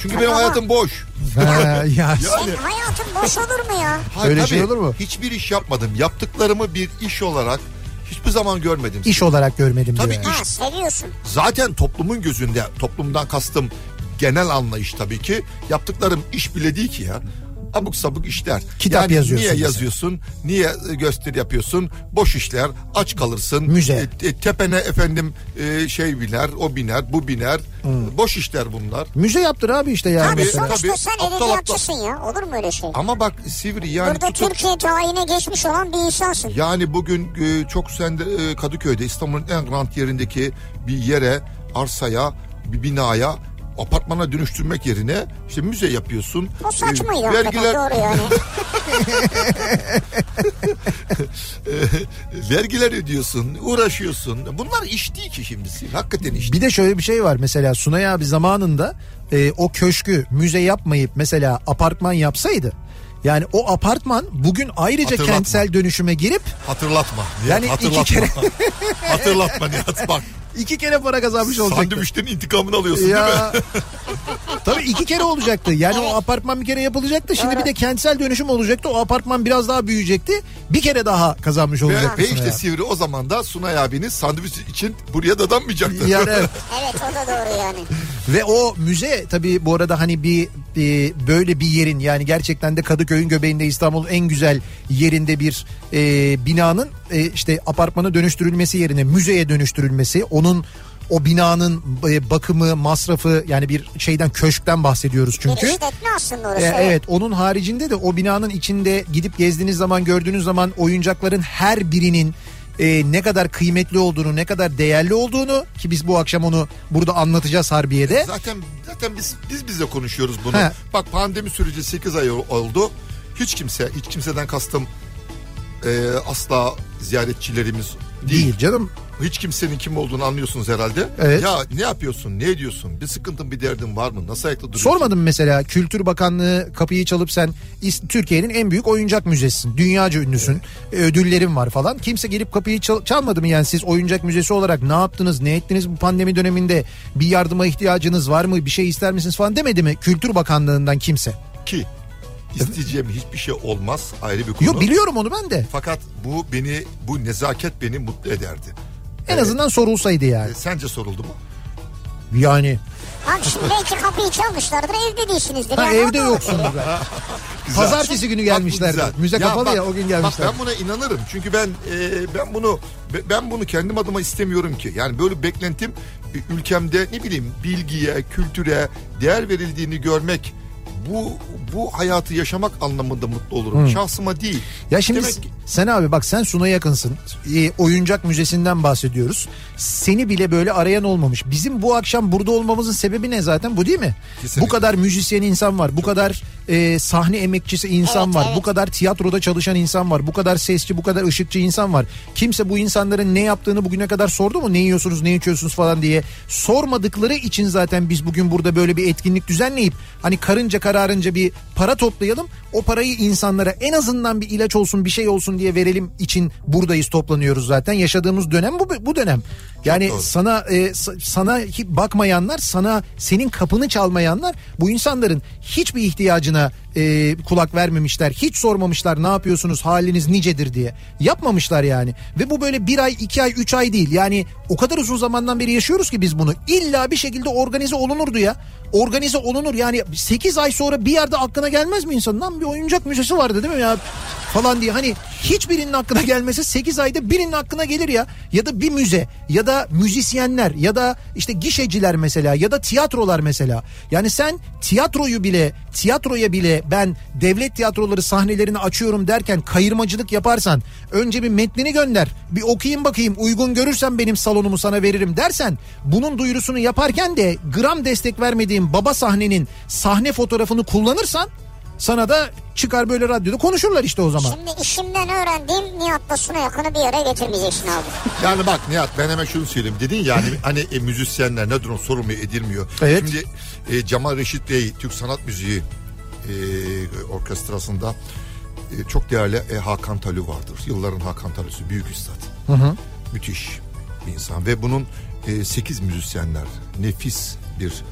Çünkü Ya benim hayatım boş. [LAUGHS] Ha, ya Yani- Senin hayatın boş olur mu ya? Hayır, Öyle tabii, şey olur mu? Hiçbir iş yapmadım. Yaptıklarımı bir iş olarak hiçbir zaman görmedim. iş olarak görmedim Tabii diyor. yani. Ha seviyorsun. Zaten toplumun gözünde, toplumdan kastım genel anlayış tabii ki. Yaptıklarım iş bile değil ki ya. Abuk sabuk işler. Kitap yani yazıyorsun Niye mesela. yazıyorsun? Niye e, gösteri yapıyorsun? Boş işler. Aç kalırsın. Müze. E, e, tepene efendim e, şey biner, o biner, bu biner. Boş işler bunlar. Müze yaptır abi işte yani Abi mesela. sonuçta tabii, sen edebiyatçısın ya. Olur mu öyle şey? Ama bak Sivri yani Burada tutup- Türkiye tarihine geçmiş olan bir insansın. Yani bugün e, çok sende e, Kadıköy'de İstanbul'un en rant yerindeki bir yere, arsaya, bir binaya apartmana dönüştürmek yerine işte müze yapıyorsun. O saçmaydı E, hakikaten doğru yani. [LAUGHS] [LAUGHS] vergiler ödüyorsun, uğraşıyorsun. Bunlar iş değil ki şimdi. Hakikaten iş. Bir de şöyle bir şey var mesela Sunay abi zamanında e, o köşkü müze yapmayıp mesela apartman yapsaydı yani o apartman bugün ayrıca Hatırlatma. kentsel dönüşüme girip Hatırlatma. Nihat, Yani iki hatırlatma. kere- [LAUGHS] hatırlatma Nihat bak. İki kere para kazanmış olacaktı. Sandviçlerin intikamını alıyorsun değil mi? [LAUGHS] Ya tabii iki kere olacaktı. Yani o apartman bir kere yapılacaktı. Şimdi bir de kentsel dönüşüm olacaktı. O apartman biraz daha büyüyecekti. Bir kere daha kazanmış Ve, olacaktı. ve Sunay işte abi. Sivri o zaman da Sunay abinin sandviç için buraya dadanmayacaktı. Yani evet. [LAUGHS] Evet o da doğru yani. Ve o müze tabii bu arada hani bir, bir böyle bir yerin yani gerçekten de Kadıköy'ün göbeğinde İstanbul'un en güzel yerinde bir e, binanın e, işte apartmana dönüştürülmesi yerine müzeye dönüştürülmesi onun o binanın e, bakımı masrafı yani bir şeyden köşkten bahsediyoruz Bir çünkü. işletme aslında orası. E, evet onun haricinde de o binanın içinde gidip gezdiğiniz zaman gördüğünüz zaman oyuncakların her birinin e, ne kadar kıymetli olduğunu ne kadar değerli olduğunu ki biz bu akşam onu burada anlatacağız Harbiye'de. Zaten zaten biz biz bize konuşuyoruz bunu. He. Bak pandemi süreci 8 ay oldu. Hiç kimse hiç kimseden kastım e, asla ziyaretçilerimiz değil. Değil canım Hiç kimsenin kim olduğunu anlıyorsunuz herhalde. Evet. Ya ne yapıyorsun? Ne ediyorsun? Bir sıkıntın, bir derdin var mı? Nasıl ayakta duruyorsun? Sormadım mesela Kültür Bakanlığı kapıyı çalıp sen Türkiye'nin en büyük oyuncak müzesisin. Dünyaca ünlüsün. e, Ödüllerin var falan. Kimse gelip kapıyı çal- çalmadı mı yani siz oyuncak müzesi olarak ne yaptınız? Ne ettiniz bu pandemi döneminde? Bir yardıma ihtiyacınız var mı? Bir şey ister misiniz falan demedi mi Kültür Bakanlığı'ndan kimse? Ki isteyeceğim hiçbir şey olmaz ayrı bir konu. Yok biliyorum onu ben de. Fakat bu beni, bu nezaket beni mutlu ederdi. En azından sorulsaydı yani. E, sence soruldu mu? Yani Abi şimdi belki kapıyı çalmışlardır evde değilsinizdir. ha, yani evde o da yoksun olabilir. burada. [LAUGHS] Güzel. Pazartesi günü Bak gelmişlerdi. güzel. Müze kapalı bak- ya o gün gelmişler. Bak ben buna inanırım. Çünkü ben e, ben bunu ben bunu kendim adıma istemiyorum ki. Yani böyle beklentim ülkemde ne bileyim bilgiye, kültüre değer verildiğini görmek bu bu hayatı yaşamak anlamında mutlu olurum. Şahsıma değil. Ya şimdi Demek sen abi bak sen Suna yakınsın. Ee, oyuncak müzesinden bahsediyoruz. Seni bile böyle arayan olmamış. Bizim bu akşam burada olmamızın sebebi ne zaten bu değil mi? Kesinlikle. Bu kadar müzisyen insan var. Bu kadar e, sahne emekçisi insan Evet, var. evet. Bu kadar tiyatroda çalışan insan var. Bu kadar sesçi, bu kadar ışıkçı insan var. Kimse bu insanların ne yaptığını bugüne kadar sordu mu? Ne yiyorsunuz, ne içiyorsunuz falan diye. Sormadıkları için zaten biz bugün burada böyle bir etkinlik düzenleyip hani karınca kararınca bir para toplayalım. O parayı insanlara en azından bir ilaç olsun, bir şey olsun diye verelim için buradayız toplanıyoruz zaten. Yaşadığımız dönem bu bu dönem. Yani sana e, sa- sana bakmayanlar, sana senin kapını çalmayanlar bu insanların hiçbir ihtiyacına e, kulak vermemişler. Hiç sormamışlar ne yapıyorsunuz, haliniz nicedir diye. Yapmamışlar yani. Ve bu böyle bir ay, iki ay, üç ay değil. Yani o kadar uzun zamandan beri yaşıyoruz ki biz bunu. İlla bir şekilde organize olunurdu ya. Organize olunur yani 8 ay sonra bir yerde aklına gelmez mi insanın? Lan bir oyuncak müzesi vardı değil mi ya? Falan diye hani hiçbirinin aklına gelmese 8 ayda birinin aklına gelir ya. Ya da bir müze ya da müzisyenler ya da işte gişeciler mesela ya da tiyatrolar mesela. Yani sen tiyatroyu bile tiyatroya bile ben devlet tiyatroları sahnelerini açıyorum derken kayırmacılık yaparsan önce bir metnini gönder bir okuyayım bakayım uygun görürsen benim salonumu sana veririm dersen bunun duyurusunu yaparken de gram destek vermediğim baba sahnenin sahne fotoğrafını kullanırsan sana da çıkar böyle radyoda konuşurlar işte o zaman. Şimdi işimden öğrendiğim Nihat'la Suna yakını bir araya getirmeyeceksin abi. [LAUGHS] Yani bak Nihat ben hemen şunu söyleyeyim. Dedin yani hani e, müzisyenler nedir o sorulmuyor edilmiyor. Evet. Şimdi e, Cemal Reşit Bey Türk Sanat Müziği orkestrasında e, çok değerli e, Hakan Talü vardır. Yılların Hakan Talüsü büyük üstad. Müthiş bir insan ve bunun e, 8 müzisyenler nefis bir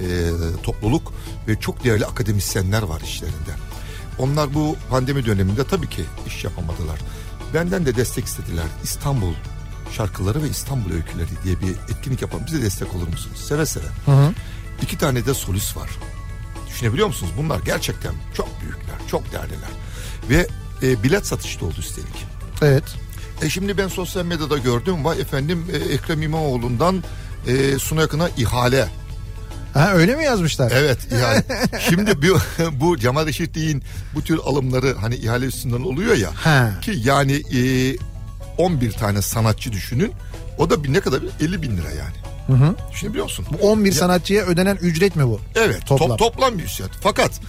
e, topluluk ve çok değerli akademisyenler var işlerinde. Onlar bu pandemi döneminde tabii ki iş yapamadılar. Benden de destek istediler. İstanbul şarkıları ve İstanbul öyküleri diye bir etkinlik yapalım. Bize destek olur musunuz? Seve seve. İki tane de solist var. Düşünebiliyor musunuz? Bunlar gerçekten çok büyükler, çok değerliler. Ve e, bilet satışı da oldu üstelik. Evet. E şimdi ben sosyal medyada gördüm. Vay efendim e, Ekrem İmamoğlu'ndan e, Suna Yakın'a ihale. Ha öyle mi yazmışlar? Evet ihale. [LAUGHS] şimdi bu, bu Cemal Reşitli'nin bu tür alımları hani ihale üstünden oluyor ya. Ha. Ki yani e, 11 tane sanatçı düşünün. O da ne kadar? 50 bin lira yani. Hı hı. Düşünebiliyor musun? Bu 11 sanatçıya ödenen ücret mi bu? Evet Toplam. toplam. toplam bir ücret. Fakat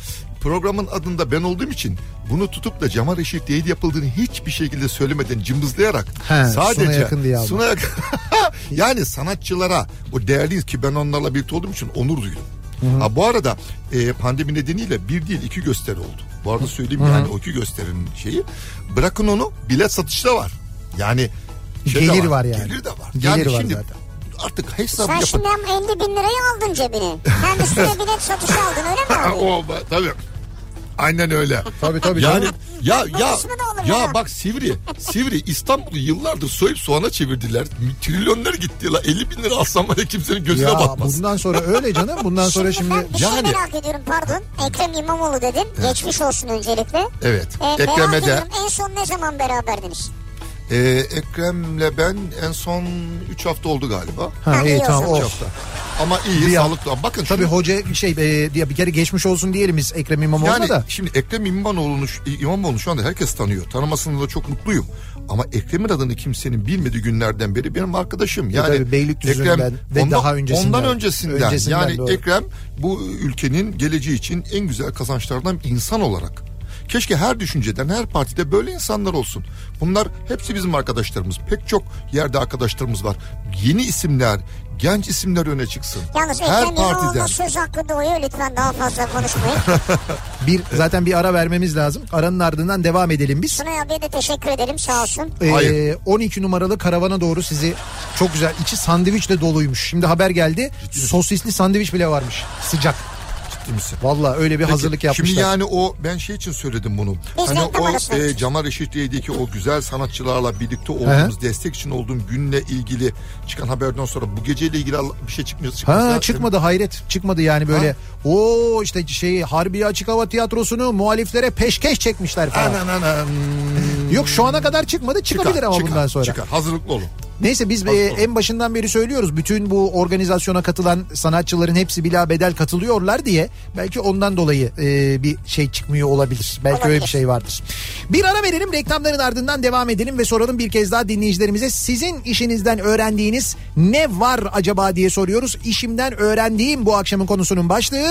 programın adında ben olduğum için bunu tutup da Cemal Reşit değil yapıldığını hiçbir şekilde söylemeden cımbızlayarak He, sadece Suna Yakın diye. Suna Yakın- yani sanatçılara o değerli ki ben onlarla birlikte olduğum için onur duydum. Ha, bu arada e, pandemi nedeniyle bir değil iki gösteri oldu. Bu arada söyleyeyim yani o iki gösterinin şeyi. Bırakın onu bilet satışta var. Yani şey Gelir var yani. Gelir de var. Gelir yani var şimdi zaten. Artık hesap Sen yapın. şimdi hem 50 bin lirayı aldın cebine. Hem üstüne bilet satışı aldın öyle mi [LAUGHS] o tabii. Aynen öyle. [LAUGHS] Tabii tabii. Yani ya ya de olur ya ya. bak Sivri Sivri İstanbul'u yıllardır soyup soğana çevirdiler. Trilyonlar gitti la 50 bin lira alsam var ya kimsenin gözüne Ya batmaz. bundan sonra öyle canım. Bundan sonra Şimdi şimdi ben bir şey Yani- merak ediyorum pardon. Ekrem İmamoğlu dedin. Geçmiş olsun öncelikle. Evet. Ee, merak Ekrem'e de ediyorum en son ne zaman beraberdiniz? E, Ekrem'le ben en son 3 hafta oldu galiba. ha, Ha, iyi tamam zaman. o. Üç hafta. Ama iyi Bir- sağlıklı. Bakın Tabii şunu- hoca şey e, diye bir kere geçmiş olsun diyelim biz Ekrem İmamoğlu'na Yani da. şimdi Ekrem İmamoğlu'nu, İmamoğlu'nu şu anda herkes tanıyor. Tanımasında da çok mutluyum. Ama Ekrem'in adını kimsenin bilmediği günlerden beri benim arkadaşım. Yani E tabii Beylikdüzü'nden ve daha öncesinden. Ondan öncesinden. Öncesinden, yani doğru. Ekrem bu ülkenin geleceği için en güzel kazançlardan insan olarak. Keşke her düşünceden, her partide böyle insanlar olsun. Bunlar hepsi bizim arkadaşlarımız. Pek çok yerde arkadaşlarımız var. Yeni isimler, genç isimler öne çıksın. Yalnız her Ekrem partiden. Söz hakkı doğuyor. Lütfen daha fazla konuşmayın. [LAUGHS] Bir zaten bir ara vermemiz lazım. Aranın ardından devam edelim biz. Sunay abiye de teşekkür ederim sağ olsun. Ee, Hayır. 12 numaralı karavana doğru sizi çok güzel içi sandviçle doluymuş. Şimdi haber geldi. Sosisli sandviç bile varmış. Sıcak. Ciddi misin? Valla öyle bir Peki, hazırlık yapmışlar. Şimdi yani o ben şey için söyledim bunu. Biz hani o e. Cemal Reşitli'deki o güzel sanatçılarla birlikte olduğumuz, destek için olduğum günle ilgili çıkan haberden sonra bu geceyle ilgili bir şey çıkmıyor. Ha çıkmadı hayret çıkmadı yani böyle o işte şey Harbiye Açık Hava Tiyatrosu'nu muhaliflere peşkeş çekmişler falan. Anan anan. Yok şu ana kadar çıkmadı çıkabilir Çıkar, ama çıkar, bundan sonra. Çıkar. Hazırlıklı olun. Neyse biz e, en başından beri söylüyoruz bütün bu organizasyona katılan sanatçıların hepsi bila bedel katılıyorlar diye belki ondan dolayı e, bir şey çıkmıyor olabilir. Belki öyle bir şey vardır. Bir ara verelim reklamların ardından devam edelim ve soralım bir kez daha dinleyicilerimize sizin işinizden öğrendiğiniz ne var acaba diye soruyoruz. İşimden öğrendiğim bu akşamın konusunun başlığı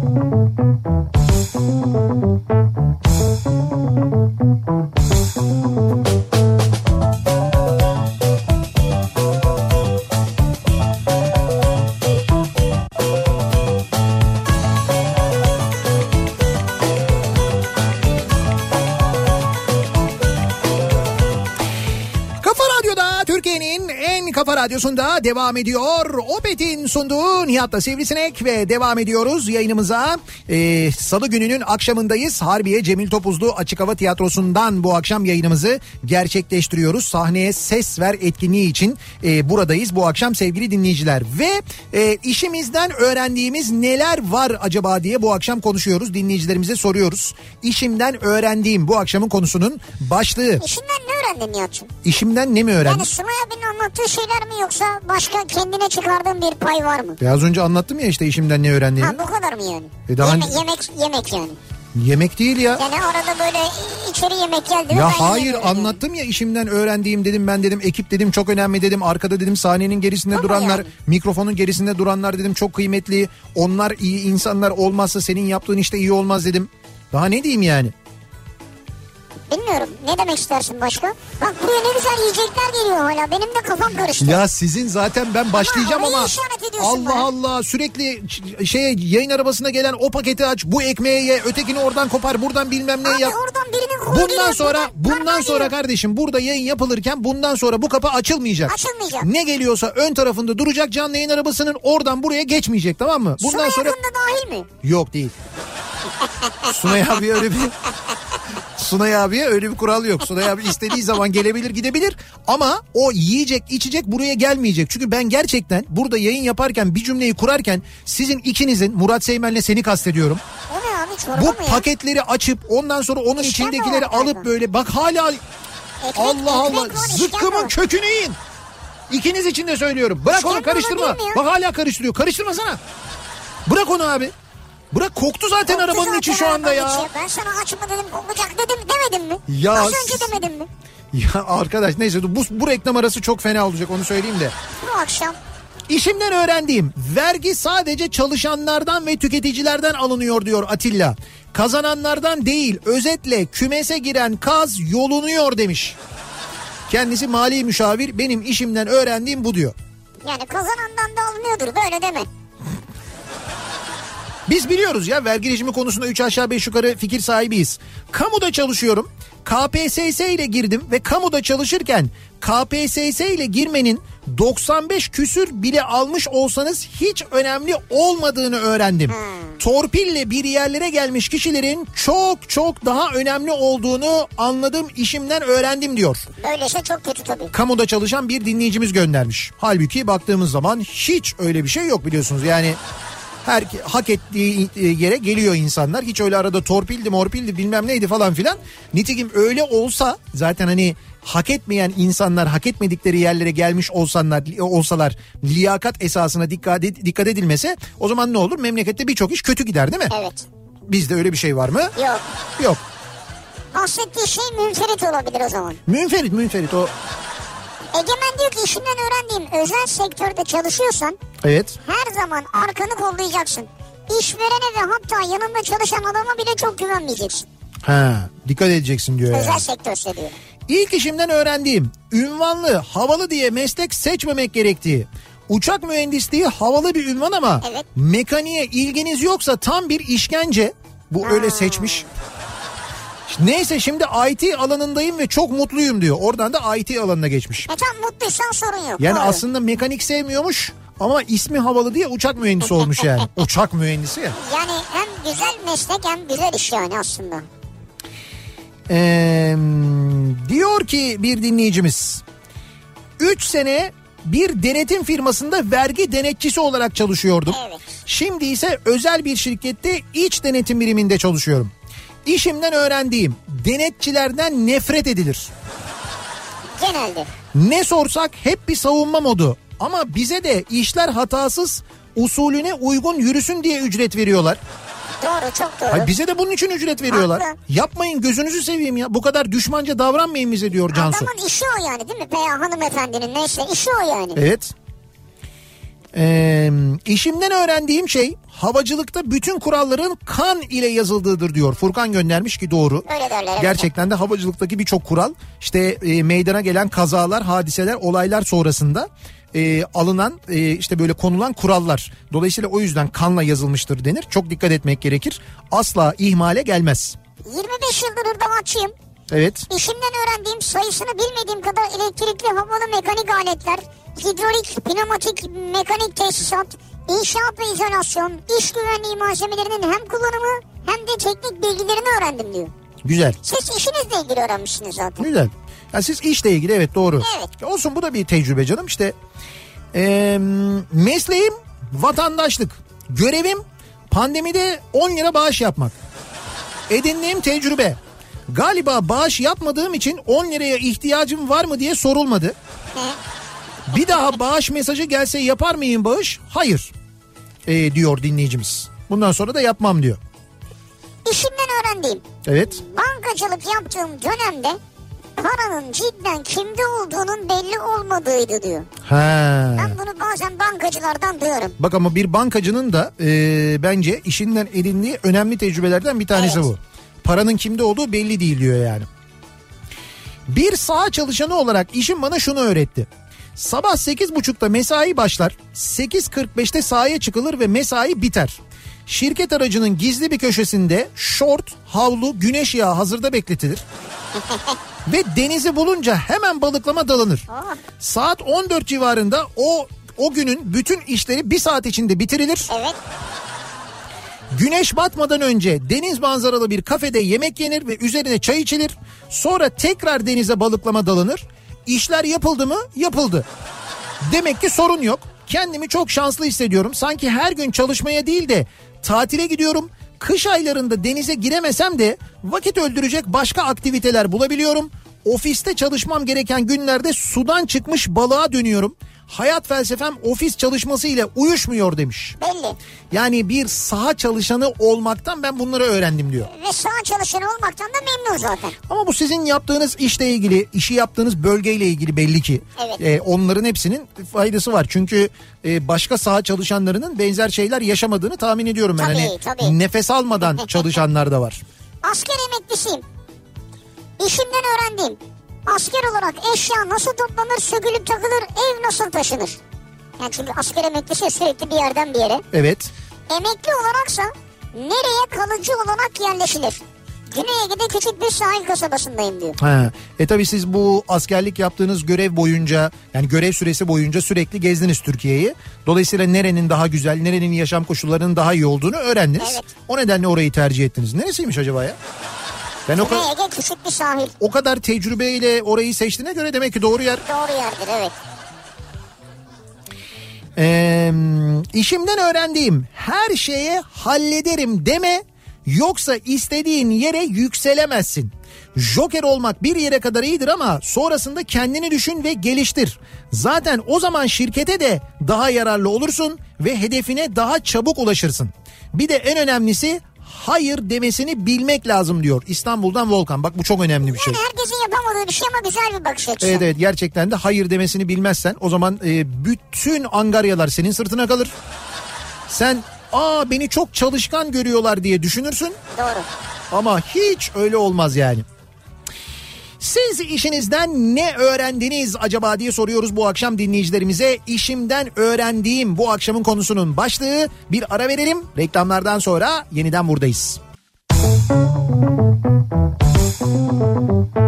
devam ediyor. Opet'in sunduğu Nihat'la Sivrisinek ve devam ediyoruz yayınımıza. Ee, Salı gününün akşamındayız. Harbiye Cemil Topuzlu Açık Hava Tiyatrosu'ndan bu akşam yayınımızı gerçekleştiriyoruz. Sahneye ses ver etkinliği için e, buradayız bu akşam sevgili dinleyiciler. Ve e, işimizden öğrendiğimiz neler var acaba diye bu akşam konuşuyoruz. Dinleyicilerimize soruyoruz. İşimden öğrendiğim bu akşamın konusunun başlığı. İşinden ne öğrendin Nihat'cığım? İşimden ne mi öğrendim? Yani Sunay abinin anlattığı şeyler mi yoksa başka kendine çıkardığın bir pay var mı? Ya az önce anlattım ya işte işimden ne öğrendiğimi. Ha bu kadar mı yani? E daha Yeme- yemek yemek yani. Yemek değil ya. Yani arada böyle içeri yemek geldi. mi Ya hayır yani. anlattım ya işimden öğrendiğim dedim ben dedim ekip dedim çok önemli dedim arkada dedim sahnenin gerisinde Ama duranlar yani. mikrofonun gerisinde duranlar dedim çok kıymetli onlar iyi insanlar olmazsa senin yaptığın işte iyi olmaz dedim. Daha ne diyeyim yani? Bilmiyorum. Ne demek istersin başka? Bak buraya ne güzel yiyecekler geliyor hala. Benim de kafam karıştı. Ya sizin zaten ben başlayacağım ama ediyorsun Allah bana. Allah sürekli şeye yayın arabasına gelen o paketi aç bu ekmeği ye ötekini oradan kopar buradan bilmem ne Abi yap. oradan birini koy Bundan sonra buradan bundan sonra kardeşim burada yayın yapılırken bundan sonra bu kapı açılmayacak. Açılmayacak. Ne geliyorsa ön tarafında duracak canlı yayın arabasının oradan buraya geçmeyecek tamam mı? Bundan Sunay sonra dahil mi? yok değil. [LAUGHS] Sunay abi öyle bir Sunay abiye öyle bir kural yok. Sunay abi istediği zaman gelebilir gidebilir ama o yiyecek içecek buraya gelmeyecek. Çünkü ben gerçekten burada yayın yaparken bir cümleyi kurarken sizin ikinizin Murat Seymen'le seni kastediyorum. O ne abi çorba Bu mı ya? paketleri açıp ondan sonra onun İşte içindekileri alıp böyle bak hala Ekmek- Allah Allah ekmek var, zıkkımın bu. kökünü yiyin. İkiniz için de söylüyorum. Bırak onu karıştırma. mi ya? Bak hala karıştırıyor. Karıştırmasana. Bırak onu abi. Bırak koktu zaten Koktu arabanın zaten içi şu anda ya. içi. Ben sana açma dedim kokacak dedim demedim mi? Ya Az önce demedim mi? [LAUGHS] Ya arkadaş neyse bu, bu reklam arası çok fena olacak onu söyleyeyim de. Bu akşam İşimden öğrendiğim vergi sadece çalışanlardan ve tüketicilerden alınıyor diyor Atilla. Kazananlardan değil özetle kümese giren kaz yolunuyor demiş. Kendisi mali müşavir benim işimden öğrendiğim bu diyor. yani kazanandan da alınıyordur böyle deme. Biz biliyoruz ya vergi rejimi konusunda 3 aşağı 5 yukarı fikir sahibiyiz. Kamuda çalışıyorum. KPSS ile girdim ve kamuda çalışırken KPSS ile girmenin 95 küsür bile almış olsanız hiç önemli olmadığını öğrendim. Torpille bir yerlere gelmiş kişilerin çok çok daha önemli olduğunu anladım işimden öğrendim diyor. Böylese çok kötü tabii. Kamuda çalışan bir dinleyicimiz göndermiş. Halbuki baktığımız zaman hiç öyle bir şey yok biliyorsunuz. Yani her hak ettiği e, yere geliyor insanlar. Hiç öyle arada torpildi morpildi bilmem neydi falan filan. Nitekim öyle olsa zaten hani hak etmeyen insanlar hak etmedikleri yerlere gelmiş olsanlar olsalar liyakat esasına dikkat ed- dikkat edilmese o zaman ne olur? Memlekette birçok iş kötü gider değil mi? Evet. Bizde öyle bir şey var mı? Yok. Yok. Bahsettiği şey münferit olabilir o zaman. Münferit münferit o. Egemen diyor ki işinden öğrendiğim özel sektörde çalışıyorsan Evet. her zaman arkanı kollayacaksın. İşverene ve hatta yanında çalışan adama bile çok güvenmeyeceksin. Ha, dikkat edeceksin diyor yani. Özel sektörse diyor. İlk işimden öğrendiğim ünvanlı, havalı diye meslek seçmemek gerektiği. Uçak mühendisliği havalı bir ünvan ama Evet. mekaniğe ilginiz yoksa tam bir işkence. Bu öyle seçmiş. Neyse şimdi IT alanındayım ve çok mutluyum diyor. Oradan da IT alanına geçmiş. E tam mutluysan sorun yok. Yani Doğru. aslında mekanik sevmiyormuş ama ismi havalı diye uçak mühendisi olmuş yani. [LAUGHS] Uçak mühendisi ya. Yani hem güzel meslek hem güzel iş yani aslında. Ee, diyor ki bir dinleyicimiz 3 sene bir denetim firmasında vergi denetçisi olarak çalışıyordum. Evet. Şimdi ise özel bir şirkette iç denetim biriminde çalışıyorum. İşimden öğrendiğim denetçilerden nefret edilir. Genelde. Ne sorsak hep bir savunma modu. Ama bize de işler hatasız usulüne uygun yürüsün diye ücret veriyorlar. Doğru çok doğru. Hayır, bize de bunun için ücret veriyorlar. Haklı. Yapmayın gözünüzü seveyim ya. Bu kadar düşmanca davranmayın bize diyor Cansu. Adamın işi o yani değil mi? Veya hanımefendinin neyse işi o yani. Evet. Ee, işimden öğrendiğim şey havacılıkta bütün kuralların kan ile yazıldığıdır diyor. Furkan göndermiş ki doğru. Öyle derler. evet. Gerçekten de havacılıktaki birçok kural işte e, meydana gelen kazalar, hadiseler, olaylar sonrasında e, alınan e, işte böyle konulan kurallar. Dolayısıyla o yüzden kanla yazılmıştır denir. Çok dikkat etmek gerekir. Asla ihmale gelmez. 25 yıldır hırdavatçıyım. Evet. İşimden öğrendiğim sayısını bilmediğim kadar elektrikli havalı mekanik aletler, hidrolik, pneumatik, mekanik tesisat, inşaat ve izolasyon, iş güvenliği malzemelerinin hem kullanımı hem de teknik bilgilerini öğrendim diyor. Güzel. Siz işinizle ilgili öğrenmişsiniz zaten. Güzel. Yani siz işle ilgili evet doğru. Evet. Olsun bu da bir tecrübe canım işte. Ee, mesleğim vatandaşlık. Görevim pandemide 10 lira bağış yapmak. Edindiğim tecrübe. Galiba bağış yapmadığım için 10 liraya ihtiyacım var mı diye sorulmadı. Bir daha bağış mesajı gelse yapar mıyım bağış? Hayır. Ee, diyor dinleyicimiz. Bundan sonra da yapmam diyor. İşimden öğrendiğim Evet. bankacılık yaptığım dönemde paranın cidden kimde olduğunun belli olmadığıydı diyor. Ha. Ben bunu bazen bankacılardan duyuyorum. Bak ama bir bankacının da e, bence işinden edindiği önemli tecrübelerden bir tanesi Evet. bu. Paranın kimde olduğu belli değil diyor yani. Bir saha çalışanı olarak işim bana şunu öğretti. Sabah 8.30'da mesai başlar. 8.45'te sahaya çıkılır ve mesai biter. Şirket aracının gizli bir köşesinde şort, havlu, güneş yağı hazırda bekletilir. [LAUGHS] ve denizi bulunca hemen balıklama dalınır. Oh, Saat 14 civarında o o günün bütün işleri bir saat içinde bitirilir. evet. Güneş batmadan önce deniz manzaralı bir kafede yemek yenir ve üzerine çay içilir. Sonra tekrar denize balıklama dalınır. İşler yapıldı mı? Yapıldı. Demek ki sorun yok. Kendimi çok şanslı hissediyorum. Sanki her gün çalışmaya değil de tatile gidiyorum. Kış aylarında denize giremesem de vakit öldürecek başka aktiviteler bulabiliyorum. Ofiste çalışmam gereken günlerde sudan çıkmış balığa dönüyorum. Hayat felsefem ofis çalışması ile uyuşmuyor demiş. Belli. Yani bir saha çalışanı olmaktan ben bunları öğrendim diyor. Ve sağ çalışan olmaktan da memnun zaten. Ama bu sizin yaptığınız işle ilgili, işi yaptığınız bölgeyle ilgili belli ki. Evet. Ee, onların hepsinin faydası var. Çünkü e, başka saha çalışanlarının benzer şeyler yaşamadığını tahmin ediyorum ben. Tabii, hani tabii. nefes almadan [LAUGHS] çalışanlar da var. Asker emeklisiyim. İşimden öğrendiğim. Asker olarak eşya nasıl toplanır, sökülüp takılır, ev nasıl taşınır? Yani çünkü asker emeklisi sürekli bir yerden bir yere. Evet. Emekli olaraksa nereye kalıcı olarak yerleşilir? Güney Ege'de küçük bir sahil kasabasındayım diyor. Ha. E tabi siz bu askerlik yaptığınız görev boyunca yani görev süresi boyunca sürekli gezdiniz Türkiye'yi. Dolayısıyla nerenin daha güzel, nerenin yaşam koşullarının daha iyi olduğunu öğrendiniz. Evet. O nedenle orayı tercih ettiniz. Neresiymiş acaba ya? Ben o, Güney ka- Ege küçük bir sahil. o kadar tecrübeyle orayı seçtiğine göre demek ki doğru yer. Doğru yerdir evet. Ee, işimden öğrendiğim her şeye hallederim deme yoksa istediğin yere yükselemezsin. Joker olmak bir yere kadar iyidir ama sonrasında kendini düşün ve geliştir. Zaten o zaman şirkete de daha yararlı olursun ve hedefine daha çabuk ulaşırsın. Bir de en önemlisi hayır demesini bilmek lazım diyor İstanbul'dan Volkan. Bak bu çok önemli bir şey. Yani herkesin yapamadığı bir şey ama güzel bir bakış açısı. Evet evet gerçekten de hayır demesini bilmezsen o zaman e, bütün angaryalar senin sırtına kalır. Sen aa beni çok çalışkan görüyorlar diye düşünürsün Doğru. ama hiç öyle olmaz yani. Siz işinizden ne öğrendiniz acaba diye soruyoruz bu akşam dinleyicilerimize. İşimden öğrendiğim bu akşamın konusunun başlığı bir ara verelim. Reklamlardan sonra yeniden buradayız. Kafa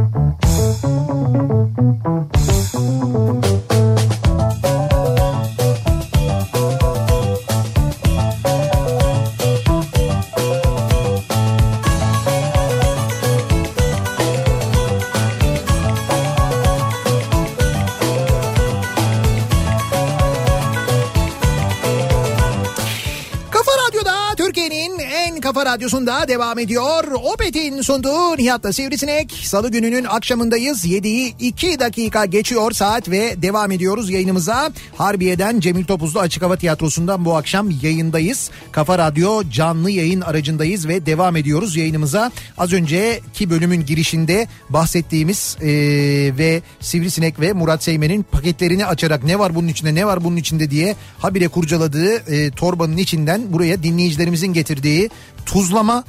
kafa radyosunda devam ediyor. Opet'in sunduğu Nihat'la Sivrisinek. Salı gününün akşamındayız. 7'yi 2 dakika geçiyor saat ve devam ediyoruz yayınımıza. Harbiye'den Cemil Topuzlu Açık Hava Tiyatrosu'ndan bu akşam yayındayız. Kafa Radyo canlı yayın aracındayız ve devam ediyoruz yayınımıza. Az önceki bölümün girişinde bahsettiğimiz eee, ve Sivrisinek ve Murat Seymen'in paketlerini açarak ne var bunun içinde ne var bunun içinde diye habire kurcaladığı e, torbanın içinden buraya dinleyicilerimizin getirdiği tuzlama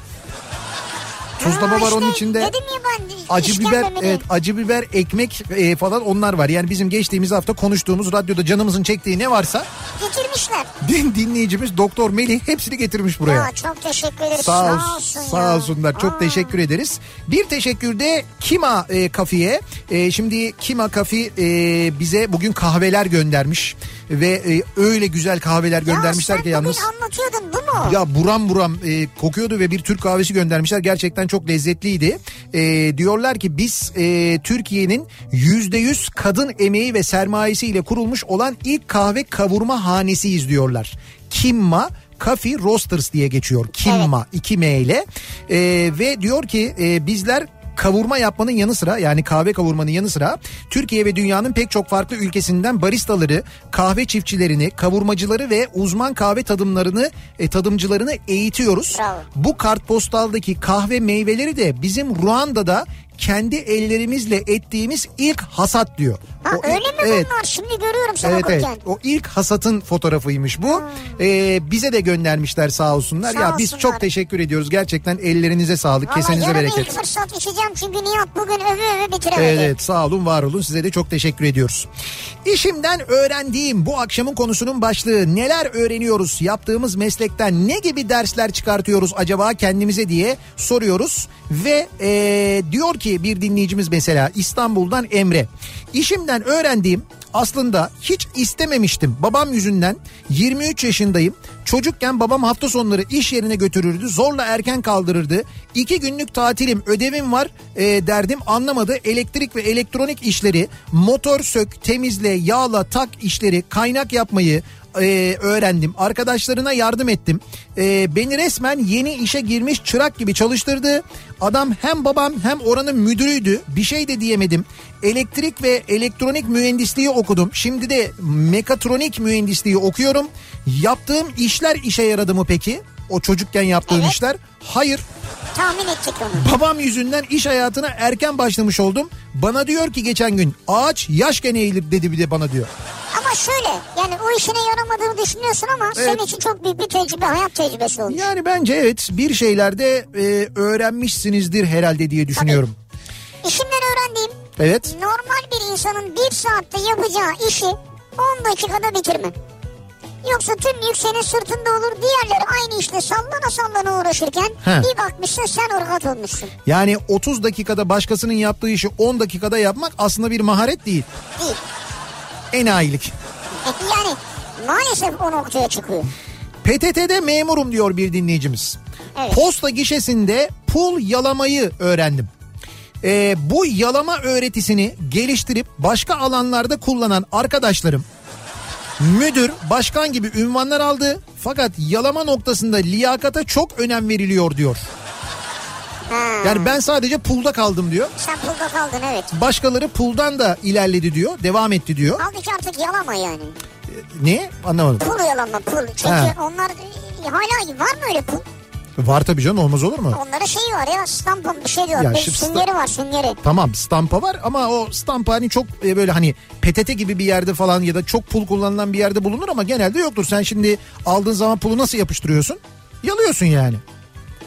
tuzlama var onun içinde Dedim ya ben acı biber evet acı biber ekmek e, falan onlar var. Yani bizim geçtiğimiz hafta konuştuğumuz radyoda canımızın çektiği ne varsa Getirmişler. din dinleyicimiz Doktor Melih hepsini getirmiş buraya. Ya çok teşekkür ederiz. Sağ, ol, olsun sağ ya. olsunlar. Çok Aa. teşekkür ederiz. Bir teşekkür de Kima e, Kafi'ye. E, şimdi Kima Kafi e, bize bugün kahveler göndermiş ve e, öyle güzel kahveler göndermişler ya ki yalnız. bugün anlatıyordun bu mu? Ya buram buram e, kokuyordu ve bir Türk kahvesi göndermişler. Gerçekten çok lezzetliydi. E, diyorlar ki biz e, Türkiye'nin yüzde yüz kadın emeği ve sermayesiyle kurulmuş olan ilk kahve kavurma hanesiyiz diyorlar. Kimma Coffee Roasters diye geçiyor. Kimma 2 M ile E, ve diyor ki e, bizler kavurma yapmanın yanı sıra yani kahve kavurmanın yanı sıra Türkiye ve dünyanın pek çok farklı ülkesinden baristaları, kahve çiftçilerini, kavurmacıları ve uzman kahve tadımlarını, e, tadımcılarını eğitiyoruz. Bravo. Bu kartpostaldaki kahve meyveleri de bizim Ruanda'da kendi ellerimizle ettiğimiz ilk hasat diyor. Ha O öyle ilk- mi evet. bunlar? Şimdi görüyorum sen Evet evet okurken. o ilk hasatın fotoğrafıymış bu. Ee, bize de göndermişler sağ olsunlar. Sağ ya biz olsunlar. çok teşekkür ediyoruz. Gerçekten ellerinize sağlık, Valla kesenize yarın bereket. ilk fırsat içeceğim çünkü Nihat bugün öve öve bitiremedi. Evet, evet sağ olun var olun size de çok teşekkür ediyoruz. İşimden öğrendiğim bu akşamın konusunun başlığı neler öğreniyoruz yaptığımız meslekten ne gibi dersler çıkartıyoruz acaba kendimize diye soruyoruz. Ve eee, diyor ki bir dinleyicimiz mesela İstanbul'dan Emre. İşimden öğrendiğim aslında hiç istememiştim. Babam yüzünden 23 yaşındayım. Çocukken babam hafta sonları iş yerine götürürdü zorla erken kaldırırdı. İki günlük tatilim ödevim var e, derdim anlamadı. Elektrik ve elektronik işleri motor sök temizle yağla tak işleri kaynak yapmayı e, öğrendim. Arkadaşlarına yardım ettim. E, beni resmen yeni işe girmiş çırak gibi çalıştırdı. Adam hem babam hem oranın müdürüydü. Bir şey de diyemedim. Elektrik ve elektronik mühendisliği okudum. Şimdi de mekatronik mühendisliği okuyorum. Yaptığım işler işe yaradı mı peki o çocukken yaptığım Evet. işler hayır Tahmin ettik onu. Babam yüzünden iş hayatına erken başlamış oldum. Bana diyor ki geçen gün ağaç yaşken eğilir dedi bir de bana diyor. Ama şöyle yani o işine yaramadığını düşünüyorsun ama Evet. senin için çok büyük bir tecrübe, hayat tecrübesi olmuş. Yani bence evet bir şeylerde e, öğrenmişsinizdir herhalde diye düşünüyorum. İşimden öğrendiğim Evet. normal bir insanın bir saatte yapacağı işi 10 dakikada bitirme. Yoksa tüm yük senin sırtında olur. Diğerleri aynı işte sallana sallana uğraşırken He. bir bakmışsın sen ırgat olmuşsun. Yani 30 dakikada başkasının yaptığı işi 10 dakikada yapmak aslında bir maharet değil. Değil. Enayilik. yani maalesef o noktaya çıkıyor. PTT'de memurum diyor bir dinleyicimiz. Evet. Posta gişesinde pul yalamayı öğrendim. Ee, bu yalama öğretisini geliştirip başka alanlarda kullanan arkadaşlarım müdür, başkan gibi ünvanlar aldı. Fakat yalama noktasında liyakata çok önem veriliyor diyor. Ha. Yani ben sadece pulda kaldım diyor. Sen pulda kaldın evet. Başkaları puldan da ilerledi diyor. Devam etti diyor. Halbuki artık yalama yani. Ne? Anlamadım. Pul yalama pul. Çünkü Ha. onlar hala var mı öyle pul? Var tabii canım olmaz olur mu? Onlara şey var ya stampa bir şey diyor. Ya bir şu sta- süngeri var süngeri. Tamam stampa var ama o stampa hani çok e, böyle hani PTT gibi bir yerde falan ya da çok pul kullanılan bir yerde bulunur ama genelde yoktur. Sen şimdi aldığın zaman pulu nasıl yapıştırıyorsun? Yalıyorsun yani.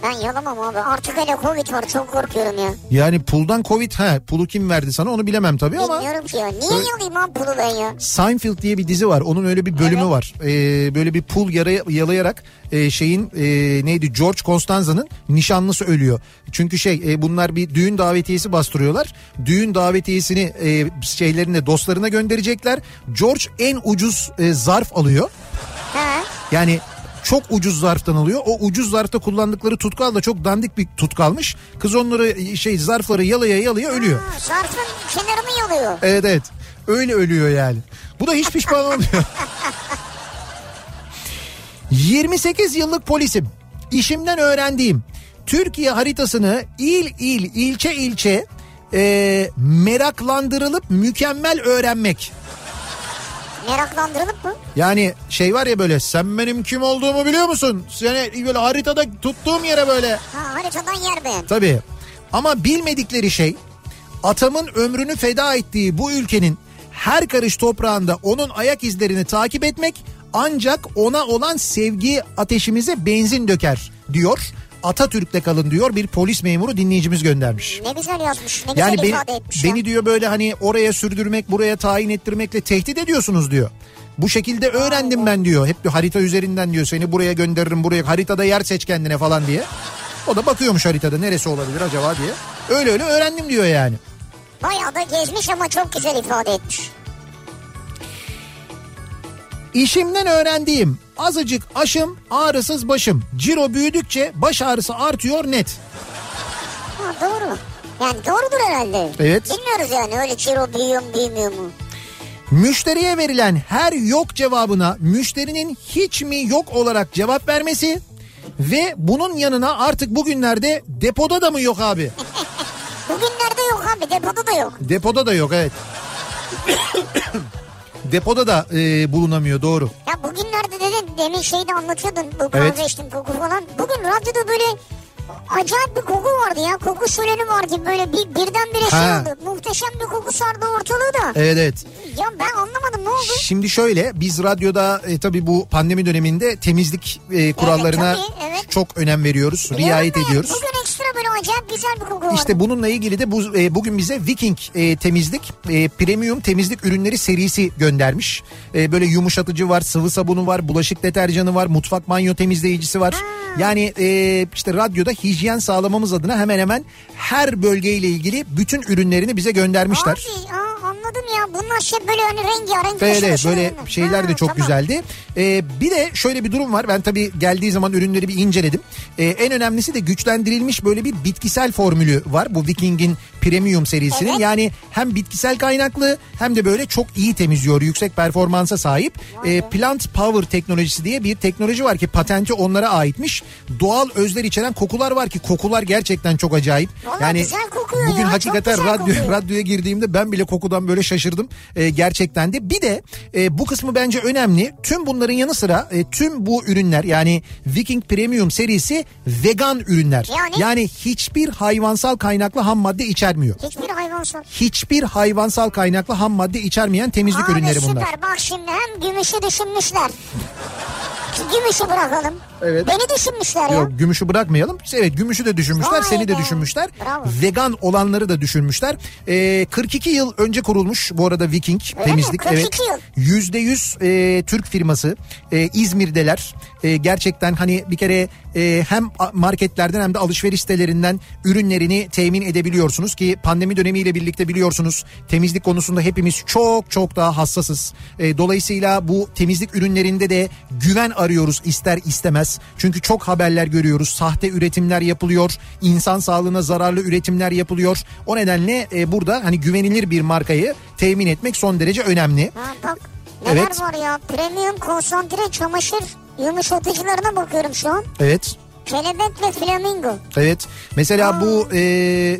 Ben yalamam abi. Artık hele Covid var çok korkuyorum ya. Yani puldan Covid ha pulu kim verdi sana onu bilemem tabii ama Bilmiyorum ki ya. Niye Öyle- yalayayım abi pulu ben ya? Seinfeld diye bir dizi var. Onun öyle bir bölümü Evet. var. Ee, böyle bir pul yara, yalayarak e, şeyin e, neydi George Costanza'nın nişanlısı ölüyor. Çünkü şey e, bunlar bir düğün davetiyesi bastırıyorlar. Düğün davetiyesini e, şeylerine dostlarına gönderecekler. George en ucuz e, zarf alıyor. Ha. Yani çok ucuz zarftan alıyor. O ucuz zarfta kullandıkları tutkal da çok dandik bir tutkalmış. Kız onları şey zarfları yalaya yalaya ölüyor. Ha, Zarfın kenarını yalıyor. Evet evet. Öyle ölüyor yani. Bu da hiç pişman [LAUGHS] olmuyor. 28 yıllık polisim. İşimden öğrendiğim Türkiye haritasını il il ilçe ilçe e, meraklandırılıp mükemmel öğrenmek. Meraklandırılıp mı? Yani şey var ya böyle sen benim kim olduğumu biliyor musun? Seni böyle haritada tuttuğum yere böyle Ha haritadan yer beğen. Tabii. Ama bilmedikleri şey atamın ömrünü feda ettiği bu ülkenin her karış toprağında onun ayak izlerini takip etmek ancak ona olan sevgi ateşimize benzin döker diyor. Atatürk'te kalın diyor bir polis memuru dinleyicimiz göndermiş. Ne güzel yazmış. Ne güzel Yani beni, ifade etmiş ya. beni diyor böyle hani oraya sürdürmek buraya tayin ettirmekle tehdit ediyorsunuz diyor. Bu şekilde öğrendim ben diyor. Hep bir harita üzerinden diyor seni buraya gönderirim buraya haritada yer seç kendine falan diye. O da bakıyormuş haritada neresi olabilir acaba diye. Öyle öyle öğrendim diyor yani. Bayağı da gezmiş ama çok güzel ifade etmiş. İşimden öğrendiğim azıcık aşım ağrısız başım. Ciro büyüdükçe baş ağrısı artıyor net. Ha doğru. Yani doğrudur herhalde. Evet. Bilmiyoruz yani öyle ciro büyüyor mu büyümüyor mu? Müşteriye verilen her yok cevabına müşterinin hiç mi yok olarak cevap vermesi ve bunun yanına artık bugünlerde depoda da mı yok abi? [LAUGHS] Bugünlerde yok abi depoda da yok. Depoda da yok evet. [COUGHS] Depoda da e, bulunamıyor doğru. Ya bugünlerde dedin demin şeyde anlatıyordun bu kahve Evet. içtim koku falan. Bugün radyoda böyle acayip bir koku vardı ya. Koku şöleni var gibi böyle bir, birdenbire şey Ha. oldu. Muhteşem bir koku sardı ortalığı da. Evet evet. Ya ben anlamadım ne oldu? Şimdi şöyle biz radyoda e, tabii bu pandemi döneminde temizlik e, kurallarına tabii, evet. çok önem veriyoruz, riayet Biliyorum da ediyoruz. Bugün ekstra böyle acayip güzel bir koku vardı. İşte bununla ilgili de bu, e, bugün bize Viking e, temizlik e, premium temizlik ürünleri serisi göndermiş. E, böyle yumuşatıcı var, sıvı sabunu var, bulaşık deterjanı var, mutfak banyo temizleyicisi var. Yani e, işte radyoda hijyen sağlamamız adına hemen hemen her bölgeyle ilgili bütün ürünlerini bize göndermişler. Abi aa, anladım ya. Bunlar şey böyle hani rengarenk. Evet yeşil evet, böyle şeyler de Ha, çok tamam. güzeldi. Ee, bir de şöyle bir durum var. Ben tabii geldiği zaman ürünleri bir inceledim. Ee, en önemlisi de güçlendirilmiş böyle bir bitkisel formülü var. Bu Viking'in premium serisinin. Evet. Yani hem bitkisel kaynaklı hem de böyle çok iyi temizliyor. Yüksek performansa sahip. Ee, Plant Power teknolojisi diye bir teknoloji var ki patenti onlara aitmiş. Doğal özler içeren kokular var ki kokular gerçekten çok acayip. Vallahi yani güzel kokuyor bugün ya, hakikaten radyo kokuyor. radyoya girdiğimde ben bile kokudan böyle şaşırdım. Ee, gerçekten de. Bir de e, bu kısmı bence önemli. Tüm bunların yanı sıra e, tüm bu ürünler yani Viking Premium serisi vegan ürünler. Yani? hiçbir hayvansal kaynaklı ham madde içermiyor. Hiçbir hayvansal. Hiçbir hayvansal kaynaklı ham madde içermeyen temizlik Abi ürünleri süper bunlar. bak şimdi hem gümüşü düşünmüşler. Gümüşü bırakalım. Evet. Beni düşünmüşler ya. Yok gümüşü bırakmayalım. Evet gümüşü de düşünmüşler, Vay seni de be. düşünmüşler. Bravo. Vegan olanları da düşünmüşler. Ee, 42 yıl önce kurulmuş bu arada Viking Öyle temizlik. mi? 42 evet. Yüzde yüz e, Türk firması. E, İzmir'deler. E, gerçekten hani bir kere e, hem marketlerden hem de alışveriş sitelerinden ürünlerini temin edebiliyorsunuz ki pandemi dönemiyle birlikte biliyorsunuz temizlik konusunda hepimiz çok çok daha hassasız. E, dolayısıyla bu temizlik ürünlerinde de güven arıyoruz ister istemez. Çünkü çok haberler görüyoruz. Sahte üretimler yapılıyor. insan sağlığına zararlı üretimler yapılıyor. O nedenle e, burada hani güvenilir bir markayı temin etmek son derece önemli. Ha bak neler Evet. var ya. Premium konsantre çamaşır yumuşatıcılarına bakıyorum şu an. Evet. Kelebek ve flamingo. Evet. Mesela bu e,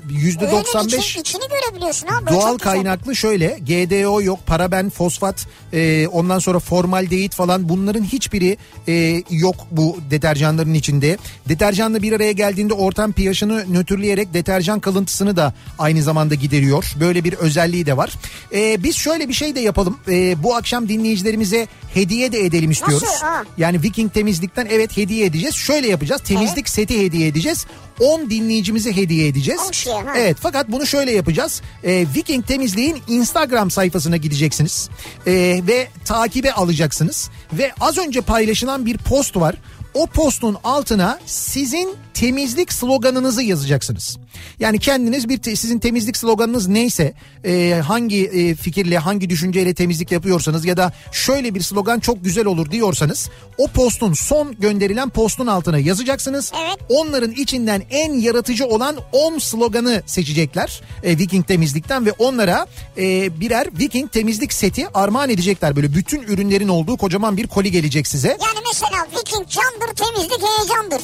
yüzde Öğenin 95 için, içini görebiliyorsun. Böyle doğal kaynaklı şöyle GDO yok paraben fosfat e, ondan sonra formaldehit falan bunların hiçbiri e, yok bu deterjanların içinde. Deterjanla bir araya geldiğinde ortam pH'ını nötrleyerek deterjan kalıntısını da aynı zamanda gideriyor. Böyle bir özelliği de var. E, biz şöyle bir şey de yapalım. E, bu akşam dinleyicilerimize hediye de edelim istiyoruz. Nasıl? Ha. Yani Viking temizlikten evet hediye edeceğiz. Şöyle yapacağız. Temizlik seti hediye edeceğiz. 10 dinleyicimize hediye edeceğiz. On kişiye, ha. Evet fakat bunu şöyle yapacağız. Ee, Viking Temizliğin Instagram sayfasına gideceksiniz. Ee, ve takibe alacaksınız. Ve az önce paylaşılan bir post var. O postun altına sizin temizlik sloganınızı yazacaksınız. Yani kendiniz bir sizin temizlik sloganınız neyse e, hangi e, fikirle hangi düşünceyle temizlik yapıyorsanız ya da şöyle bir slogan çok güzel olur diyorsanız o postun son gönderilen postun altına yazacaksınız. Evet. Onların içinden en yaratıcı olan 10 sloganı seçecekler e, Viking temizlikten ve onlara e, birer Viking temizlik seti armağan edecekler. Böyle bütün ürünlerin olduğu kocaman bir koli gelecek size. Yani mesela Viking candır temizlik heyecandır.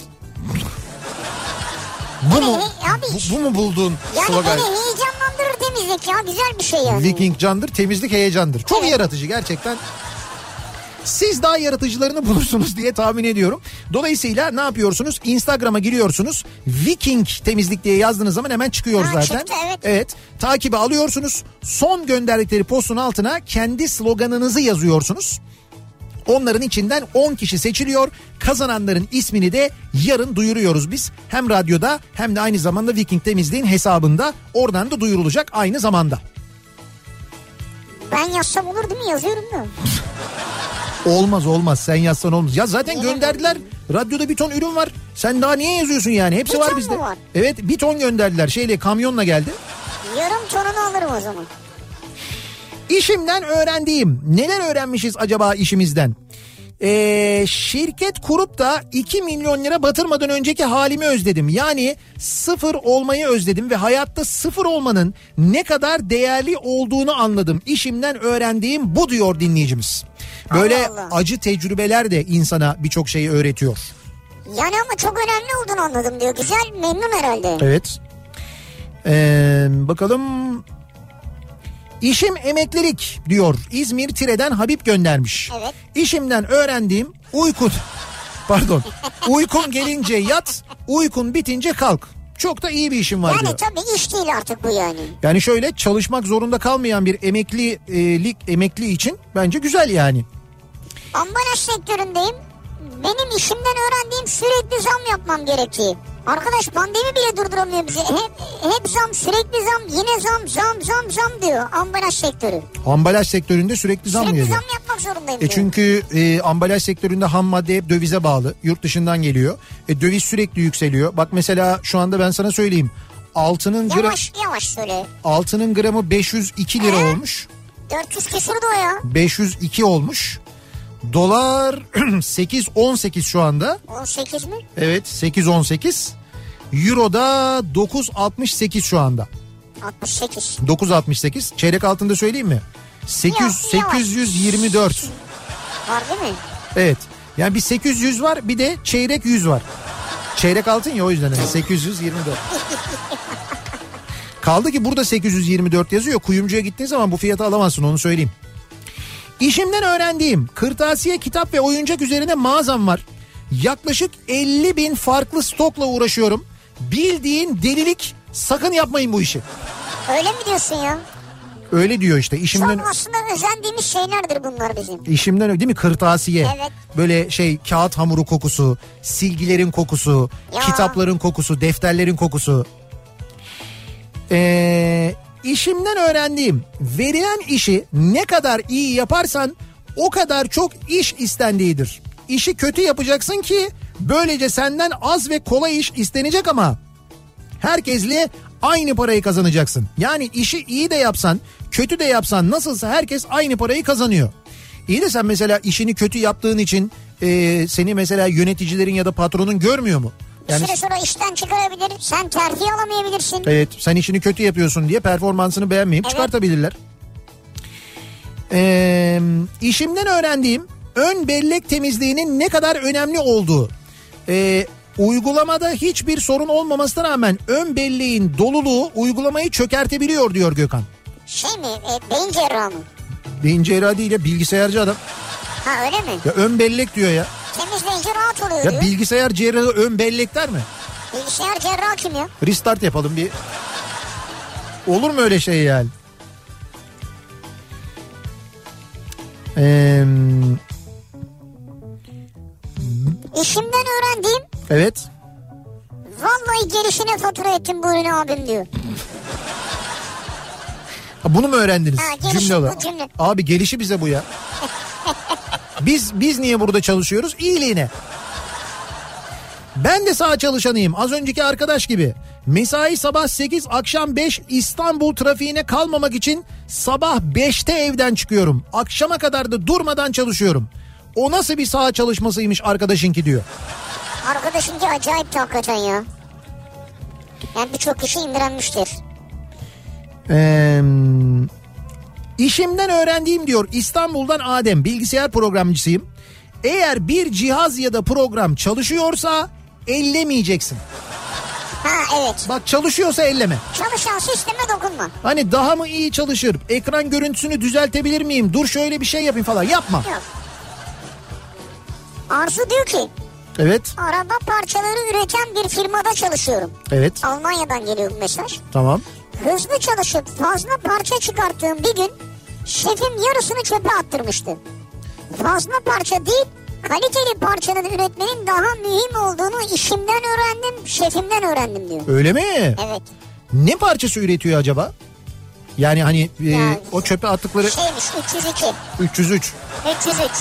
Bu mu? Abi. Bu, bu mu bulduğun Yani slogan? beni heyecanlandırır temizlik ya güzel bir şey yani. Viking candır, temizlik heyecandır. Çok Evet. yaratıcı gerçekten. Siz daha yaratıcılarını bulursunuz diye tahmin ediyorum. Dolayısıyla ne yapıyorsunuz? Instagram'a giriyorsunuz. Viking temizlik diye yazdığınız zaman hemen çıkıyor Ha, zaten. çıktı, evet. Evet. Takibi alıyorsunuz. Son gönderdikleri postun altına kendi sloganınızı yazıyorsunuz. Onların içinden 10 kişi seçiliyor. Kazananların ismini de yarın duyuruyoruz biz. Hem radyoda hem de aynı zamanda Viking Temizliğin hesabında. Oradan da duyurulacak aynı zamanda. Ben yazsam olur değil mi yazıyorum da. Olmaz olmaz sen yazsan olmaz. Ya zaten Niye? gönderdiler. Radyoda bir ton ürün var. Sen daha niye yazıyorsun yani? Hepsi Bir var bizde. var? Evet bir ton gönderdiler. Şeyle kamyonla geldi. Yarım tonunu alırım o zaman. İşimden öğrendiğim. Neler öğrenmişiz acaba işimizden? Ee, şirket kurup da 2 milyon lira batırmadan önceki halimi özledim. Yani sıfır olmayı özledim ve hayatta sıfır olmanın ne kadar değerli olduğunu anladım. İşimden öğrendiğim bu diyor dinleyicimiz. Böyle Allah Allah. acı tecrübeler de insana birçok şeyi öğretiyor. Yani ama çok önemli olduğunu anladım diyor. Güzel memnun herhalde. Evet. Ee, bakalım. İşim emeklilik diyor. İzmir Tire'den Habib göndermiş. Evet. İşimden öğrendiğim uykun. Pardon. Uykun gelince yat, uykun bitince kalk. Çok da iyi bir işim var Yani diyor. tabii iş değil artık bu yani. Yani şöyle çalışmak zorunda kalmayan bir emeklilik emekli için bence güzel yani. Ambalaj sektöründeyim. Benim işimden öğrendiğim sürekli zam yapmam gerektiği. Arkadaş pandemi bile durduramıyor bizi. Hep, hep zam sürekli zam yine zam zam zam zam diyor ambalaj sektörü. Ambalaj sektöründe sürekli zam sürekli geliyor? zam yapmak zorundayım E diyor. çünkü e, ambalaj sektöründe ham madde hep dövize bağlı. Yurt dışından geliyor. E, döviz sürekli yükseliyor. Bak mesela şu anda ben sana söyleyeyim. Altının gra- Yavaş yavaş söyle. altının gramı 502 lira Ee? olmuş. 400 küsur da o ya. 502 olmuş. Dolar [CLEARS THROAT] 8 18 şu anda. 18 mi? Evet 8 18. Euro da 9.68 şu anda. 68. 9.68. Çeyrek altında söyleyeyim mi? 800 Yok, yavaş. 824. Var değil mi? Evet. Yani bir 800 var bir de çeyrek 100 var. Çeyrek altın ya o yüzden hani 824. [LAUGHS] Kaldı ki burada 824 yazıyor. Kuyumcuya gittiğin zaman bu fiyatı alamazsın onu söyleyeyim. İşimden öğrendiğim kırtasiye, kitap ve oyuncak üzerine mağazam var. Yaklaşık 50 bin farklı stokla uğraşıyorum. Bildiğin delilik sakın yapmayın bu işi. Öyle mi diyorsun ya? Öyle diyor işte işimden Çok aslında özendiğimiz şeylerdir bunlar bizim. işimden değil mi kırtasiye. Evet. Böyle şey kağıt hamuru kokusu, silgilerin kokusu, Ya. kitapların kokusu, defterlerin kokusu. Ee, işimden öğrendiğim verilen işi ne kadar iyi yaparsan o kadar çok iş istendiğidir. İşi kötü yapacaksın ki böylece senden az ve kolay iş istenecek ama herkesle aynı parayı kazanacaksın. Yani işi iyi de yapsan, kötü de yapsan nasılsa herkes aynı parayı kazanıyor. İyi de sen mesela işini kötü yaptığın için e, seni mesela yöneticilerin ya da patronun görmüyor mu? Bir Yani süre sonra işten çıkarabilir. Sen terfi alamayabilirsin. evet sen işini kötü yapıyorsun diye performansını beğenmeyip Evet. çıkartabilirler. Ee, işimden öğrendiğim ön bellek temizliğinin ne kadar önemli olduğu. Ee, uygulamada hiçbir sorun olmamasına rağmen ön belleğin doluluğu uygulamayı çökertebiliyor diyor Gökhan. Şey mi? E, beyin cerrahı mı? Beyin cerrahı değil ya bilgisayarcı adam. Ha öyle mi? Ya ön bellek diyor ya. Temizleyince rahat oluyor Ya diyor. bilgisayar cerrahı ön bellek der mi? Bilgisayar cerrahı kim ya? Restart yapalım bir. Olur mu öyle şey yani? Ee, İşimden öğrendiğim evet. vallahi gelişine fatura ettim bu ürünü abim diyor. Ha, Bunu mu öğrendiniz? Ha, geliş, cümle olarak. cümle. Abi gelişi bize bu ya. Biz biz niye burada çalışıyoruz? İyiliğine. Ben de sağ çalışanıyım. Az önceki arkadaş gibi. Mesai sabah 8, akşam 5 İstanbul trafiğine kalmamak için sabah 5'te evden çıkıyorum. Akşama kadar da durmadan çalışıyorum. O nasıl bir saha çalışmasıymış arkadaşınki diyor. Arkadaşınki acayip de hakikaten ya. Yani birçok kişi imrenmiştir. Ee, işimden öğrendiğim diyor İstanbul'dan Adem bilgisayar programcısıyım. Eğer bir cihaz ya da program çalışıyorsa ellemeyeceksin. Ha evet. Bak çalışıyorsa elleme. Çalışan sisteme dokunma. Hani daha mı iyi çalışır? Ekran görüntüsünü düzeltebilir miyim? Dur şöyle bir şey yapayım falan. Yapma. Yok. Arzu diyor ki Evet. araba parçaları üreten bir firmada çalışıyorum. Evet. Almanya'dan geliyor bu mesaj. Tamam. Hızlı çalışıp fazla parça çıkarttığım bir gün şefim yarısını çöpe attırmıştı. Fazla parça değil kaliteli parçanın üretmenin daha mühim olduğunu işimden öğrendim şefimden öğrendim diyor. Öyle mi? Evet. Ne parçası üretiyor acaba? Yani hani e, Yani- o çöpe attıkları Şeymiş 302. 303. 303.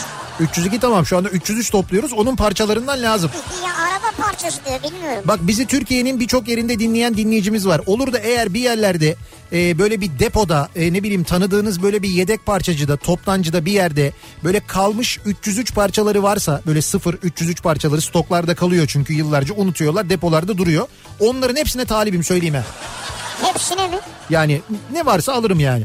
302 tamam şu anda 303 topluyoruz. Onun parçalarından lazım. Ya araba parçası diyor bilmiyorum. Bak bizi Türkiye'nin birçok yerinde dinleyen dinleyicimiz var. Olur da eğer bir yerlerde e, böyle bir depoda e, ne bileyim tanıdığınız böyle bir yedek parçacıda toptancıda bir yerde böyle kalmış 303 parçaları varsa böyle 0 303 parçaları stoklarda kalıyor çünkü yıllarca unutuyorlar depolarda duruyor. Onların hepsine talibim söyleyeyim ha. Hepsine mi? Yani ne varsa alırım yani.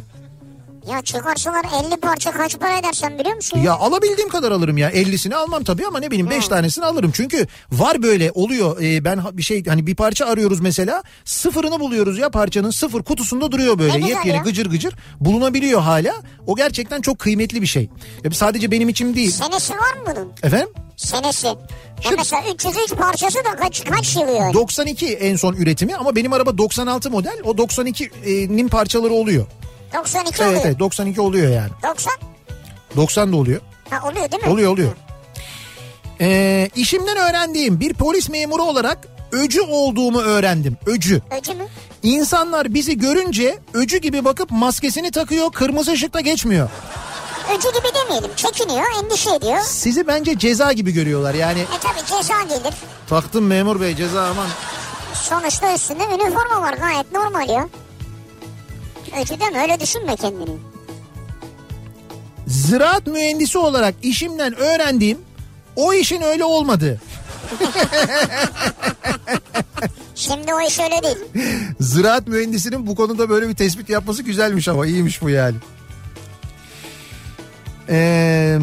Ya çıkarsalar 50 parça kaç para eder sen biliyor musun? Ya alabildiğim kadar alırım ya. 50'sini almam tabii ama ne bileyim 5 tanesini alırım. Çünkü var böyle oluyor. Ee, ben bir şey hani bir parça arıyoruz mesela. Sıfırını buluyoruz ya parçanın sıfır kutusunda duruyor böyle. Ne Yepyeni ya. gıcır gıcır bulunabiliyor hala. O gerçekten çok kıymetli bir şey. Ya sadece benim için değil. Senesi var mı bunun? Efendim? Senesi. Ya Şimdi- mesela 303 parçası da kaç, kaç yıl yani? 92 en son üretimi ama benim araba 96 model. O 92'nin parçaları oluyor. 92 Evet oluyor. evet 92 oluyor yani. 90? 90 da oluyor. Ha oluyor değil mi? Oluyor oluyor. Ee, işimden öğrendiğim bir polis memuru olarak öcü olduğumu öğrendim. Öcü. Öcü mü? İnsanlar bizi görünce öcü gibi bakıp maskesini takıyor kırmızı ışıkta geçmiyor. Öcü gibi demeyelim. Çekiniyor, endişe ediyor. Sizi bence ceza gibi görüyorlar yani. E tabi ceza gelir. Taktım memur bey ceza aman. Sonuçta üstünde üniforma var gayet normal ya. Deme öyle düşünme kendini. Ziraat mühendisi olarak işimden öğrendiğim o işin öyle olmadığı. [LAUGHS] Şimdi o iş öyle değil. Ziraat mühendisinin bu konuda böyle bir tespit yapması güzelmiş ama iyiymiş bu yani. Ee,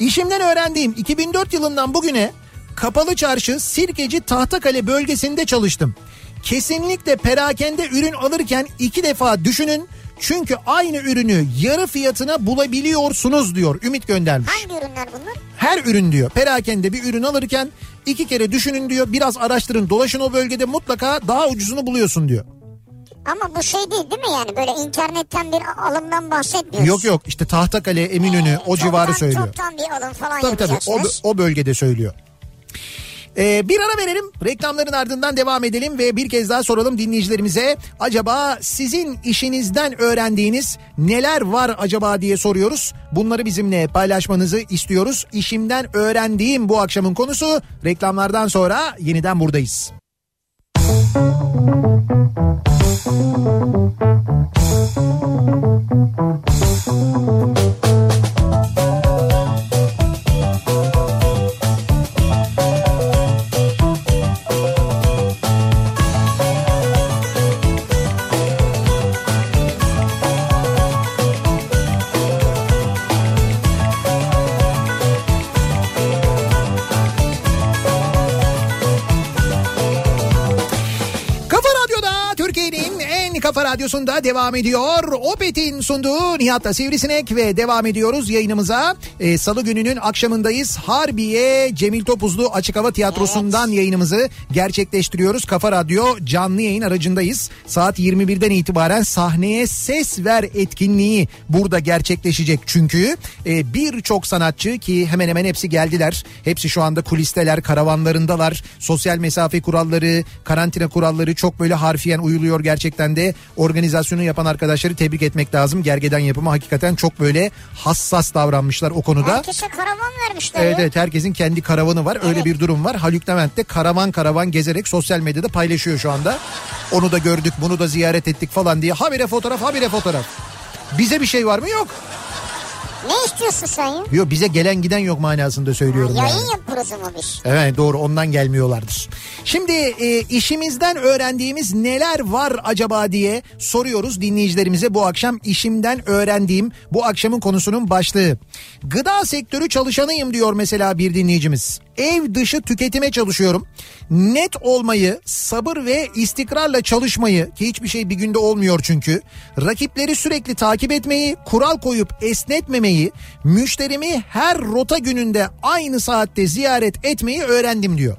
işimden öğrendiğim 2004 yılından bugüne Kapalı Çarşı Sirkeci Tahtakale bölgesinde çalıştım. Kesinlikle perakende ürün alırken iki defa düşünün çünkü aynı ürünü yarı fiyatına bulabiliyorsunuz diyor Ümit göndermiş. Hangi ürünler bunlar? Her ürün diyor perakende bir ürün alırken iki kere düşünün diyor biraz araştırın dolaşın o bölgede mutlaka daha ucuzunu buluyorsun diyor. Ama bu şey değil değil mi yani böyle internetten bir alımdan bahsetmiyoruz. Yok yok işte Tahtakale, Eminönü o Çoktan- civarı söylüyor. Çoktan bir alım falan Tabii tabii o, o bölgede söylüyor. Ee, bir ara verelim reklamların ardından devam edelim ve bir kez daha soralım dinleyicilerimize acaba sizin işinizden öğrendiğiniz neler var acaba diye soruyoruz. Bunları bizimle paylaşmanızı istiyoruz. İşimden öğrendiğim bu akşamın konusu reklamlardan sonra yeniden buradayız. Kafa radyosunda devam ediyor. Opet'in sunduğu Nihat'la Sivrisinek ve devam ediyoruz yayınımıza. Ee, Salı gününün akşamındayız. Harbiye Cemil Topuzlu Açık Hava Tiyatrosu'ndan yayınımızı gerçekleştiriyoruz. Kafa Radyo canlı yayın aracındayız. Saat 21'den itibaren sahneye ses ver etkinliği burada gerçekleşecek. Çünkü e, birçok sanatçı ki hemen hemen hepsi geldiler. Hepsi şu anda kulisteler, karavanlarındalar. Sosyal mesafe kuralları, karantina kuralları çok böyle harfiyen uyuluyor gerçekten de. Organizasyonu yapan arkadaşları tebrik etmek lazım. Gergeden yapımı hakikaten çok böyle hassas davranmışlar o konuda. Herkese karavan vermişler Evet evet herkesin kendi karavanı var. Öyle Evet. bir durum var. Haluk Levent de karavan karavan gezerek sosyal medyada paylaşıyor şu anda. Onu da gördük bunu da ziyaret ettik falan diye. Habire fotoğraf habire fotoğraf. Bize bir şey var mı? Yok. Ne istiyorsun sen ya? Yok bize gelen giden yok manasında söylüyorum yani. Yayın yapıyoruz ama biz. Evet doğru ondan gelmiyorlardır. Şimdi e, işimizden öğrendiğimiz neler var acaba diye soruyoruz dinleyicilerimize bu akşam işimden öğrendiğim bu akşamın konusunun başlığı. Gıda sektörü çalışanıyım diyor mesela bir dinleyicimiz. Ev dışı tüketime çalışıyorum. Net olmayı, sabır ve istikrarla çalışmayı ki hiçbir şey bir günde olmuyor çünkü. Rakipleri sürekli takip etmeyi, kural koyup esnetmemeyi, müşterimi her rota gününde aynı saatte ziyaret etmeyi öğrendim diyor.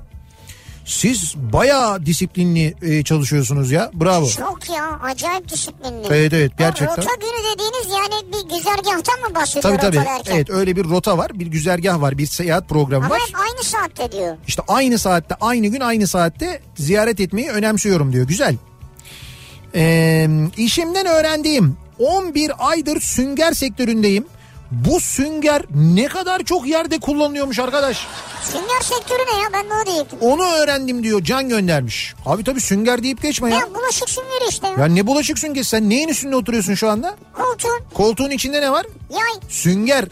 Siz bayağı disiplinli e, çalışıyorsunuz ya. Bravo. Çok ya acayip disiplinli. Evet evet gerçekten. Rota günü dediğiniz yani bir güzergahtan mı bahsediyor Tabii tabii. derken? Evet öyle bir rota var, bir güzergah var, bir seyahat programı Ama var. hep aynı saatte diyor. İşte aynı saatte, aynı gün, aynı saatte ziyaret etmeyi önemsiyorum diyor. Güzel. Ee, işimden öğrendiğim 11 aydır sünger sektöründeyim. Bu sünger ne kadar çok yerde kullanılıyormuş arkadaş. Sünger sektörü ne ya ben de o diyecektim. Onu öğrendim diyor Can göndermiş. Abi tabii sünger deyip geçme ya. Ya bulaşık süngeri işte ya. Ya ne bulaşık sünger sen neyin üstünde oturuyorsun şu anda? Koltuğun Koltuğun içinde ne var? yay. Sünger.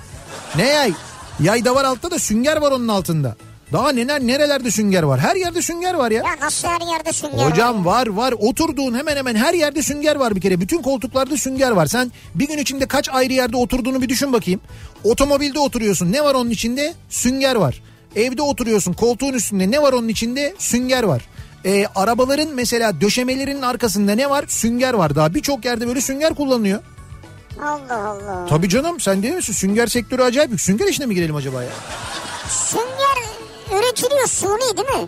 Ne yay? Yay da var altta da sünger var onun altında. Daha neler nerelerde sünger var? Her yerde sünger var ya. Ya nasıl her yerde sünger Hocam var? var var oturduğun hemen hemen her yerde sünger var bir kere. Bütün koltuklarda sünger var. Sen bir gün içinde kaç ayrı yerde oturduğunu bir düşün bakayım. Otomobilde oturuyorsun ne var onun içinde? Sünger var. Evde oturuyorsun koltuğun üstünde ne var onun içinde? Sünger var. Ee, arabaların mesela döşemelerinin arkasında ne var? Sünger var. Daha birçok yerde böyle sünger kullanılıyor. Allah Allah. Tabii canım sen değil misin? Sünger sektörü acayip. büyük. Sünger işine mi girelim acaba ya? Sünger üretiliyor suni değil mi?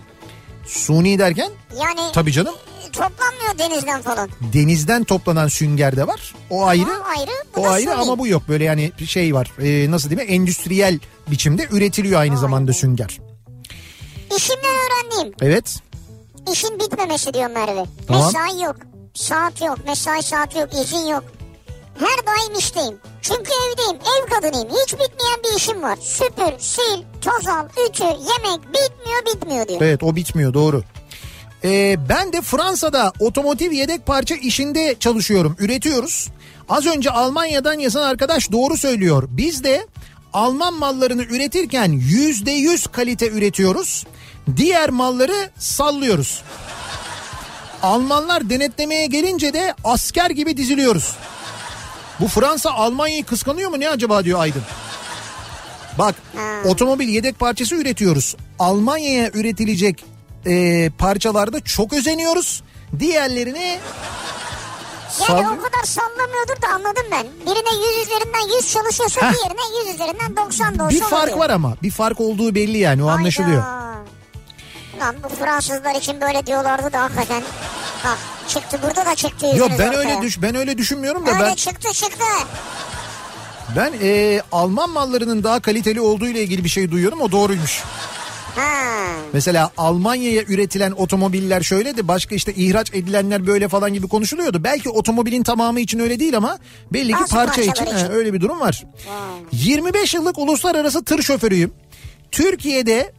Suni derken? Yani Tabii canım. toplanmıyor denizden falan. Denizden toplanan sünger de var. O ayrı. O ayrı. Bu O ayrı suni. ama bu yok. Böyle yani şey var. Ee, nasıl diyeyim? Endüstriyel biçimde üretiliyor aynı zamanda sünger. İşimden öğrendiğim. Evet. İşin bitmemesi diyor Merve. Tamam. Mesai yok. Saat yok. Mesai saati yok. izin yok. Her daim işteyim. Çünkü evdeyim. Ev kadınıyım. Hiç bitmeyen bir işim var. Süpür, sil, toz al, ütü, yemek bitmiyor bitmiyor diyor. Evet o bitmiyor doğru. Ee, ben de Fransa'da otomotiv yedek parça işinde çalışıyorum. Üretiyoruz. Az önce Almanya'dan yazan arkadaş doğru söylüyor. Biz de Alman mallarını üretirken yüzde yüz kalite üretiyoruz. Diğer malları sallıyoruz. Almanlar denetlemeye gelince de asker gibi diziliyoruz. Bu Fransa Almanya'yı kıskanıyor mu ne acaba diyor Aydın. Bak otomobil yedek parçası üretiyoruz. Almanya'ya üretilecek e, parçalarda çok özeniyoruz. Diğerlerini Yani sal- o kadar sallamıyordur da anladım ben. Birine 100 üzerinden 100 çalışıyorsa Heh. diğerine 100 üzerinden 90 da olsa bir fark oluyor. var ama bir fark olduğu belli yani o anlaşılıyor. Lan bu Fransızlar için böyle diyorlardı da hakikaten. Bak çıktı burada da çıktı Yok yüzünüz ben ortaya. öyle düş ben öyle düşünmüyorum da Öyle ben çıktı çıktı. ben e, Alman mallarının daha kaliteli olduğu ile ilgili bir şey duyuyorum o doğruymuş. Ha. Mesela Almanya'ya üretilen otomobiller şöyledi başka işte ihraç edilenler böyle falan gibi konuşuluyordu. Belki otomobilin tamamı için öyle değil ama belli ki Bazı parça için, parçalar he, için. öyle bir durum var. 25 yıllık uluslararası tır şoförüyüm. Türkiye'de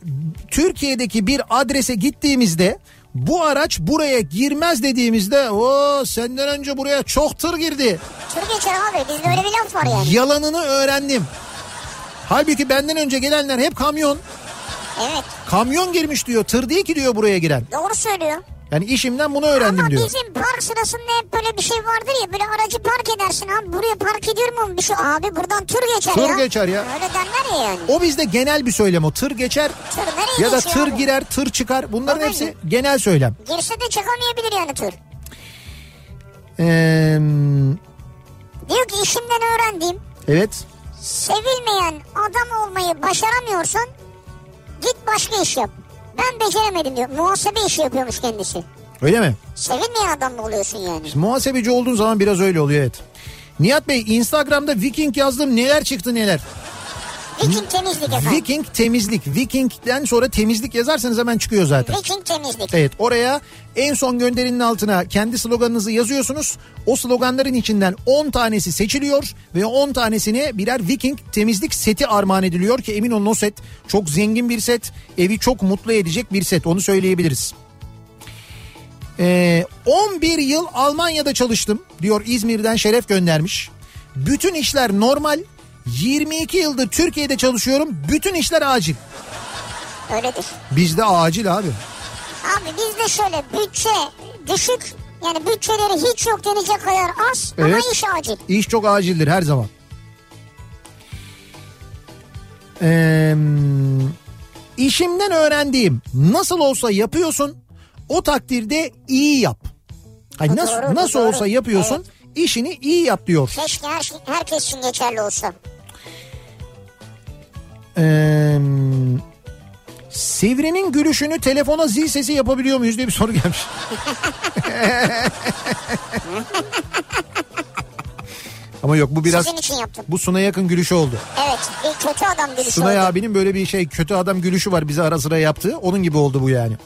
Türkiye'deki bir adrese gittiğimizde bu araç buraya girmez dediğimizde o senden önce buraya çok tır girdi. Tır geçer abi bizde öyle bir laf var yani. Yalanını öğrendim. Halbuki benden önce gelenler hep kamyon. Evet Kamyon girmiş diyor. Tır değil ki diyor buraya giren. doğru söylüyor. Yani işimden bunu öğrendim Ama diyor. bizim park sırasında hep böyle bir şey vardır ya böyle aracı park edersin abi buraya park ediyorum mu bir şey abi buradan tır geçer Tır ya. geçer ya. Öyle derler ya yani. O bizde genel bir söylem o. Tır geçer Tır ya da tır abi? girer, tır çıkar. Bunların Tabii. hepsi genel söylem. Girse de çıkamayabilir yani tır. Ee, Diyor ki işimden öğrendiğim evet. sevilmeyen adam olmayı başaramıyorsan git başka iş yap. Ben beceremedim diyor. Muhasebe işi yapıyormuş kendisi. Öyle mi? Sevilmeyen adam mı oluyorsun yani? Muhasebeci olduğun zaman biraz öyle oluyor evet. Nihat Bey Instagram'da Viking yazdım neler çıktı neler. Viking temizlik efendim. Viking temizlik. Viking'den sonra temizlik yazarsanız hemen çıkıyor zaten. Viking temizlik. Evet oraya en son gönderinin altına kendi sloganınızı yazıyorsunuz. O sloganların içinden 10 tanesi seçiliyor ve 10 tanesine birer Viking temizlik seti armağan ediliyor ki emin olun o set çok zengin bir set. Evi çok mutlu edecek bir set onu söyleyebiliriz. Ee, 11 yıl Almanya'da çalıştım diyor İzmir'den Şeref göndermiş. Bütün işler normal. 22 yıldır Türkiye'de çalışıyorum. Bütün işler acil. Öyledir. Bizde acil abi. Abi bizde şöyle bütçe düşük yani bütçeleri hiç yok denecek kadar az Evet. ama iş acil. İş çok acildir her zaman. Ee, işimden öğrendiğim nasıl olsa yapıyorsun o takdirde iyi yap. Bu nasıl doğru, nasıl doğru. olsa yapıyorsun işini iyi yap diyor. Keşke her, şey- herkes için geçerli olsa. Ee, Sivri'nin gülüşünü telefona zil sesi yapabiliyor muyuz diye bir soru gelmiş. [LAUGHS] Ama yok bu biraz Sizin için yaptım. bu Suna yakın gülüşü oldu. Evet bir kötü adam gülüşü Sunay oldu. abinin böyle bir şey kötü adam gülüşü var bize ara sıra yaptığı. Onun gibi oldu bu yani.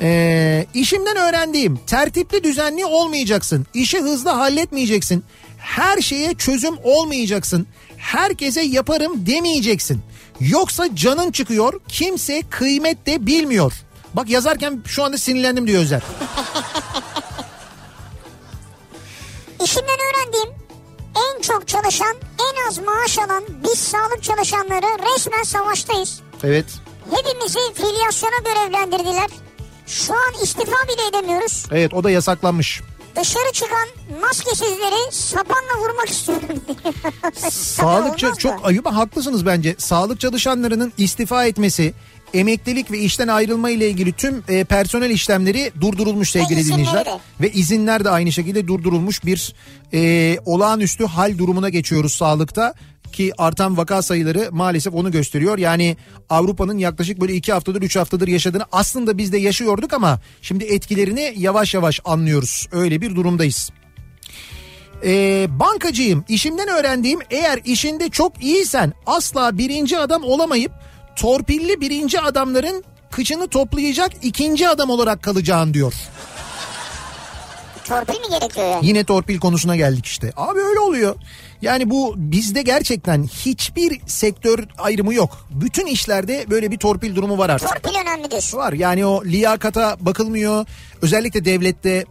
Ee, işimden öğrendiğim tertipli düzenli olmayacaksın. İşi hızlı halletmeyeceksin. Her şeye çözüm olmayacaksın. Herkese yaparım demeyeceksin. Yoksa canın çıkıyor. Kimse kıymet de bilmiyor. Bak yazarken şu anda sinirlendim diyor Özer. [LAUGHS] İşimden öğrendiğim en çok çalışan en az maaş alan biz sağlık çalışanları resmen savaştayız. Evet. Hepimizi filyasyona görevlendirdiler. Şu an istifa bile edemiyoruz. Evet o da yasaklanmış. Dışarı çıkan maskesizleri sapanla vurmak istiyorum [LAUGHS] diyor. Sağlık Olmaz çok ayıp haklısınız bence. Sağlık çalışanlarının istifa etmesi, emeklilik ve işten ayrılma ile ilgili tüm e, personel işlemleri durdurulmuş sevgili dinleyiciler. Ve izinler de aynı şekilde durdurulmuş bir e, olağanüstü hal durumuna geçiyoruz sağlıkta. Ki artan vaka sayıları maalesef onu gösteriyor. Yani Avrupa'nın yaklaşık böyle iki haftadır üç haftadır yaşadığını aslında biz de yaşıyorduk ama şimdi etkilerini yavaş yavaş anlıyoruz. Öyle bir durumdayız. Ee, bankacıyım. İşimden öğrendiğim eğer işinde çok iyisen asla birinci adam olamayıp torpilli birinci adamların kıçını toplayacak ikinci adam olarak kalacağın diyor. Torpil mi gerekiyor yani? Yine torpil konusuna geldik işte. Abi öyle oluyor. Yani bu bizde gerçekten hiçbir sektör ayrımı yok. Bütün işlerde böyle bir torpil durumu var artık. Torpil önemli diyorsun. Var yani o liyakata bakılmıyor. Özellikle devlette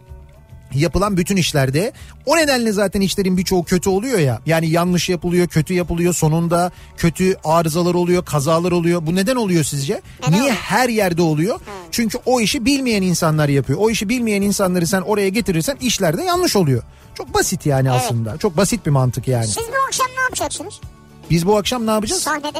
yapılan bütün işlerde o nedenle zaten işlerin birçoğu kötü oluyor ya. Yani yanlış yapılıyor, kötü yapılıyor. Sonunda kötü arızalar oluyor, kazalar oluyor. Bu neden oluyor sizce? Neden Niye oluyor? her yerde oluyor? Çünkü o işi bilmeyen insanlar yapıyor. O işi bilmeyen insanları sen oraya getirirsen işlerde yanlış oluyor. Çok basit yani Evet. aslında. Çok basit bir mantık yani. Siz bu akşam ne yapacaksınız? Biz bu akşam ne yapacağız? Sahnede.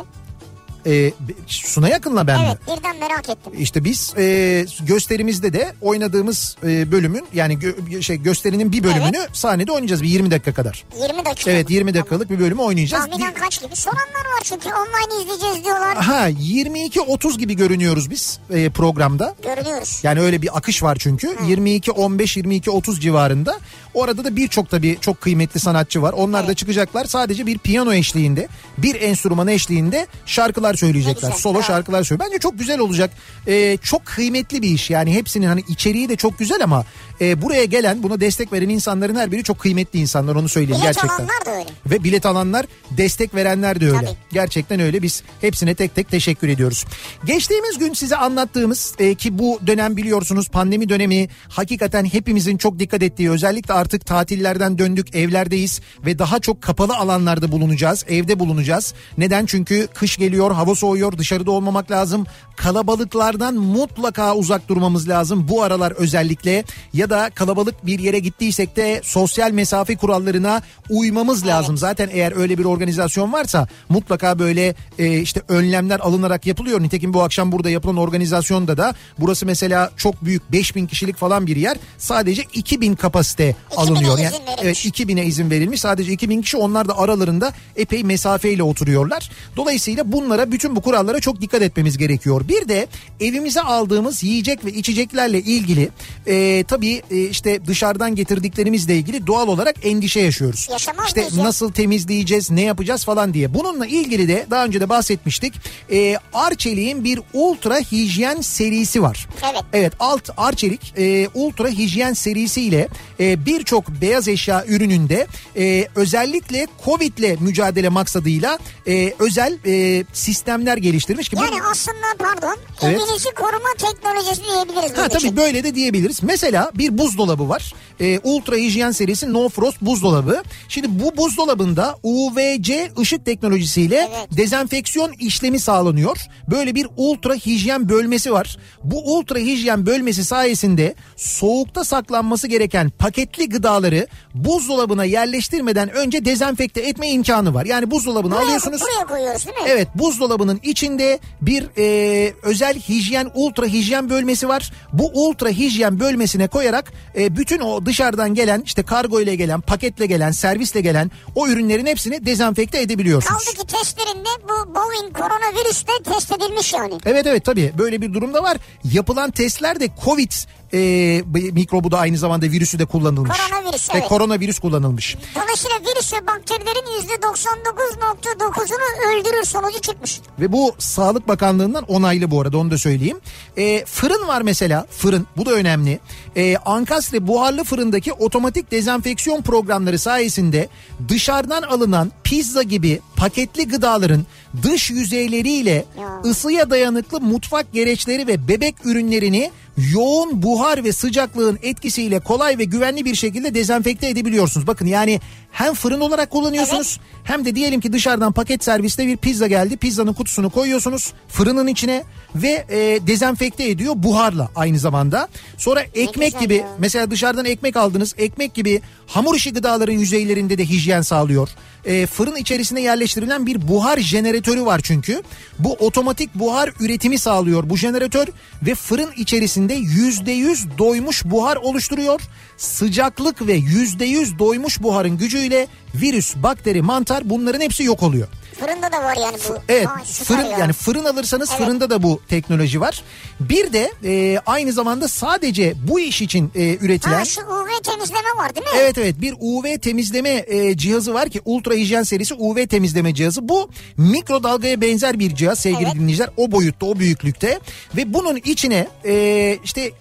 E, Suna yakınla ben mi? Evet birden merak ettim. İşte biz e, gösterimizde de oynadığımız e, bölümün yani gö- şey gösterinin bir bölümünü sahnede oynayacağız bir 20 dakika kadar. 20 dakika. Evet 20 dakikalık bir bölümü oynayacağız. Tahminen kaç gibi? Soranlar var çünkü online izleyeceğiz diyorlar. Ha 22-30 gibi görünüyoruz biz e, programda. Görünüyoruz. Yani öyle bir akış var çünkü. 22 15 22 30 civarında. Orada da birçok tabii çok kıymetli sanatçı var. Onlar da Evet. çıkacaklar. Sadece bir piyano eşliğinde, bir enstrüman eşliğinde şarkılar söyleyecekler. Solo bravo. şarkılar söylüyor. Bence çok güzel olacak. Ee, çok kıymetli bir iş. Yani hepsinin hani içeriği de çok güzel ama e, buraya gelen, buna destek veren insanların her biri çok kıymetli insanlar. Onu söyleyeyim Bilet gerçekten. alanlar da öyle. Ve bilet alanlar, destek verenler de öyle. Tabii. Gerçekten öyle. Biz hepsine tek tek teşekkür ediyoruz. Geçtiğimiz gün size anlattığımız e, ki bu dönem biliyorsunuz pandemi dönemi hakikaten hepimizin çok dikkat ettiği özellikle artık tatillerden döndük evlerdeyiz ve daha çok kapalı alanlarda bulunacağız. Evde bulunacağız. Neden? Çünkü kış geliyor, hava soğuyor, dışarıda olmamak lazım. Kalabalıklardan mutlaka uzak durmamız lazım bu aralar özellikle ya da kalabalık bir yere gittiysek de sosyal mesafe kurallarına uymamız lazım. Zaten eğer öyle bir organizasyon varsa mutlaka böyle e, işte önlemler alınarak yapılıyor. Nitekim bu akşam burada yapılan organizasyonda da burası mesela çok büyük 5000 kişilik falan bir yer. Sadece 2000 kapasite 2000'e alınıyor. Yani, evet 2000'e izin verilmiş. Sadece 2000 kişi onlar da aralarında epey mesafeyle oturuyorlar. Dolayısıyla bunlara bütün bu kurallara çok dikkat etmemiz gerekiyor. Bir de evimize aldığımız yiyecek ve içeceklerle ilgili e, tabii e, işte dışarıdan getirdiklerimizle ilgili doğal olarak endişe yaşıyoruz. Yaşamaz işte ya? nasıl temizleyeceğiz, ne yapacağız falan diye. Bununla ilgili de daha önce de bahsetmiştik. E, Arçelik'in bir ultra hijyen serisi var. Evet. Evet alt Arçelik e, ultra hijyen serisiyle e, birçok beyaz eşya ürününde e, özellikle Covid ile mücadele maksadıyla e, özel e, sistemler geliştirmiş ki bu- Yani aslında pardon Evet. evinizi koruma teknolojisi diyebiliriz. Ha tabii için. böyle de diyebiliriz. Mesela bir buzdolabı var. Ee, Ultra hijyen serisi No Frost buzdolabı. Şimdi bu buzdolabında UVC ışık teknolojisiyle Evet. dezenfeksiyon işlemi sağlanıyor. Böyle bir ultra hijyen bölmesi var. Bu ultra hijyen bölmesi sayesinde soğukta saklanması gereken paketli gıdaları buzdolabına yerleştirmeden önce dezenfekte etme imkanı var. Yani buzdolabına buraya, alıyorsunuz. buraya koyuyoruz değil mi? Evet buzdolabının içinde bir e, özel hijyen ultra hijyen bölmesi var. Bu ultra hijyen bölmesine koyarak e, bütün o dışarıdan gelen işte kargo ile gelen paketle gelen servisle gelen o ürünlerin hepsini dezenfekte edebiliyorsunuz. Kaldı ki testlerinde bu Boeing koronavirüs de test edilmiş yani. Evet evet tabii böyle bir durumda var. Yapılan testlerde Covid e, mikrobu da aynı zamanda virüsü de kullanılmış. Koronavirüs, Ve evet. koronavirüs kullanılmış. Dolayısıyla virüs ve bakterilerin %99.9'unu öldürür sonucu çıkmış. Ve bu Sağlık Bakanlığı'ndan onaylı bu arada onu da söyleyeyim. E, fırın var mesela fırın bu da önemli. E, Ankastre buharlı fırındaki otomatik dezenfeksiyon programları sayesinde dışarıdan alınan pizza gibi paketli gıdaların dış yüzeyleriyle Ya. ısıya dayanıklı mutfak gereçleri ve bebek ürünlerini yoğun buhar ve sıcaklığın etkisiyle kolay ve güvenli bir şekilde dezenfekte edebiliyorsunuz. Bakın yani hem fırın olarak kullanıyorsunuz hem de diyelim ki dışarıdan paket serviste bir pizza geldi. Pizzanın kutusunu koyuyorsunuz fırının içine ve e, dezenfekte ediyor buharla aynı zamanda. Sonra ekmek gibi ya. mesela dışarıdan ekmek aldınız. Ekmek gibi hamur işi gıdaların yüzeylerinde de hijyen sağlıyor. E, fırın içerisine yerleştirilen bir buhar jeneratörü var çünkü. Bu otomatik buhar üretimi sağlıyor bu jeneratör ve fırın içerisinde yüzde yüz doymuş buhar oluşturuyor. Sıcaklık ve yüzde yüz doymuş buharın gücüyle virüs, bakteri, mantar bunların hepsi yok oluyor. Fırında da var yani bu. Evet süper fırın ya. yani fırın alırsanız Evet. fırında da bu teknoloji var. Bir de e, aynı zamanda sadece bu iş için e, üretilen Ha şu UV temizleme var değil mi? Evet evet bir UV temizleme e, cihazı var ki Ultra Hijyen serisi UV temizleme cihazı. Bu mikrodalgaya benzer bir cihaz sevgili Evet. dinleyiciler. O boyutta o büyüklükte ve bunun içine e, işte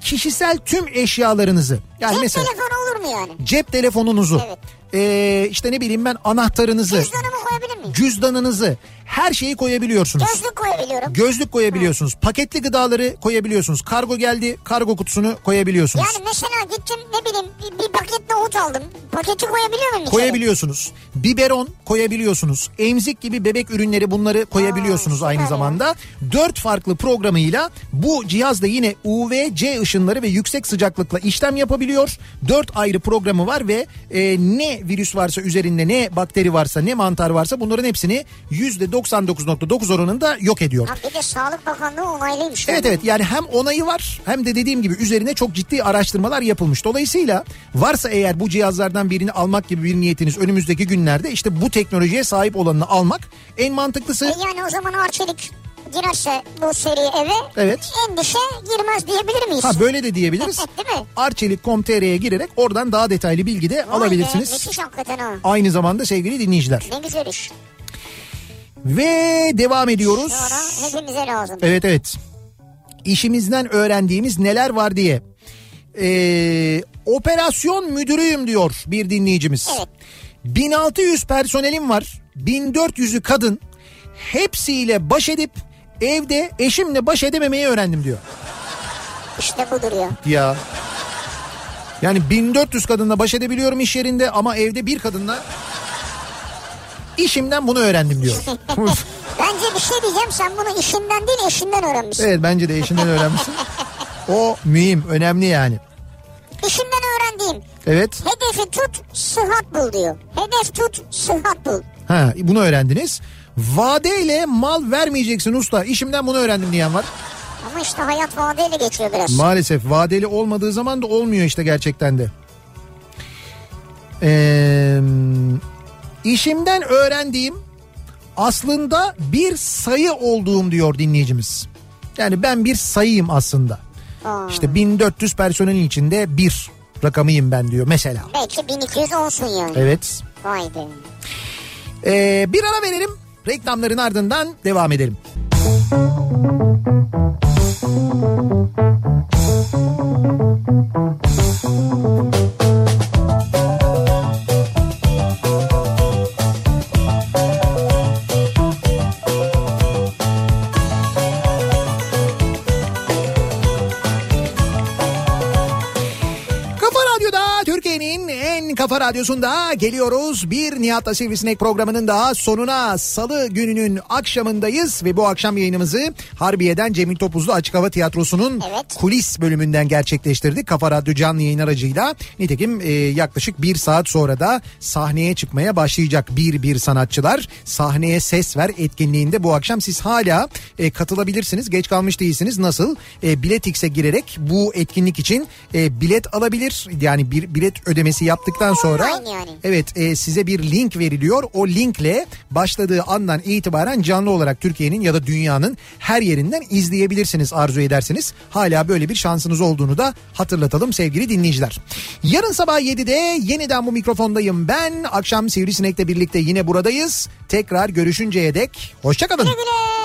kişisel tüm eşyalarınızı yani Cep mesela telefonu olur mu yani? cep telefonunuzu Evet. E, işte ne bileyim ben anahtarınızı Cüzdanımı koyabilir miyim? cüzdanınızı her şeyi koyabiliyorsunuz. Gözlük koyabiliyorum. Gözlük koyabiliyorsunuz. Paketli gıdaları koyabiliyorsunuz. Kargo geldi, kargo kutusunu koyabiliyorsunuz. Yani mesela gittim ne bileyim bir, paket nohut aldım. Paketi koyabiliyor muyum içeri? koyabiliyorsunuz. Biberon koyabiliyorsunuz. Emzik gibi bebek ürünleri bunları koyabiliyorsunuz Aa, aynı ya. zamanda. Dört farklı programıyla bu cihazda yine UVC ışınları ve yüksek sıcaklıkla işlem yapabiliyor. Dört ayrı programı var ve e, ne virüs varsa üzerinde ne bakteri varsa ne mantar varsa bunların hepsini yüzde 99.9 oranında yok ediyor. Ha bir de Sağlık Bakanlığı onaylıymış. Evet yani. evet yani hem onayı var hem de dediğim gibi üzerine çok ciddi araştırmalar yapılmış. Dolayısıyla varsa eğer bu cihazlardan birini almak gibi bir niyetiniz önümüzdeki günlerde işte bu teknolojiye sahip olanını almak en mantıklısı. E yani o zaman Arçelik girerse bu seri eve Evet. endişe girmez diyebilir miyiz? Ha böyle de diyebiliriz. Değil mi? Arçelik.com.tr'ye girerek oradan daha detaylı bilgi de Vay be, alabilirsiniz. müthiş hakikaten ha. Aynı zamanda sevgili dinleyiciler. Ne güzel iş. Ve devam ediyoruz. Ara hepimize lazım. Evet evet. İşimizden öğrendiğimiz neler var diye. Ee, operasyon müdürüyüm diyor bir dinleyicimiz. Evet. 1600 personelim var. 1400'ü kadın. Hepsiyle baş edip evde eşimle baş edememeyi öğrendim diyor. İşte budur ya. Ya. Yani 1400 kadınla baş edebiliyorum iş yerinde ama evde bir kadınla işimden bunu öğrendim diyor. [LAUGHS] Bence bir şey diyeceğim sen bunu işinden değil eşinden öğrenmişsin. evet bence de eşinden öğrenmişsin. O mühim, önemli yani. İşinden öğrendiğim Evet. hedefi tut sıhhat bul diyor. Hedef tut sıhhat bul. Ha, bunu öğrendiniz. Vadeyle mal vermeyeceksin usta. İşimden bunu öğrendim diyen var. Ama işte hayat vadeyle geçiyor biraz. Maalesef vadeli olmadığı zaman da olmuyor işte gerçekten de. Ee, işimden öğrendiğim aslında bir sayı olduğum diyor dinleyicimiz. Yani ben bir sayıyım aslında. Aa, İşte 1400 personelin içinde bir rakamıyım ben diyor mesela. belki 1200 olsun yani. Evet. Vay be. Ee, bir ara verelim. Reklamların ardından devam edelim. Kafa kafa radyosunda geliyoruz. Bir Nihat'la Sivrisinek programının daha sonuna salı gününün akşamındayız. Ve bu akşam yayınımızı Harbiye'den Cemil Topuzlu Açık Hava Tiyatrosu'nun Evet. kulis bölümünden gerçekleştirdik. Kafa Radyo canlı yayın aracıyla. Nitekim e, yaklaşık bir saat sonra da sahneye çıkmaya başlayacak bir bir sanatçılar. Sahneye ses ver etkinliğinde bu akşam siz hala e, katılabilirsiniz. Geç kalmış değilsiniz. Nasıl? E, Biletix'e girerek bu etkinlik için e, bilet alabilir. Yani bir bilet ödemesi yaptıktan sonra Yani. evet e, size bir link veriliyor. O linkle başladığı andan itibaren canlı olarak Türkiye'nin ya da dünyanın her yerinden izleyebilirsiniz arzu ederseniz. Hala böyle bir şansınız olduğunu da hatırlatalım sevgili dinleyiciler. Yarın sabah 7'de yeniden bu mikrofondayım ben. Akşam Sivrisinek'le birlikte yine buradayız. Tekrar görüşünceye dek hoşçakalın. Güle güle.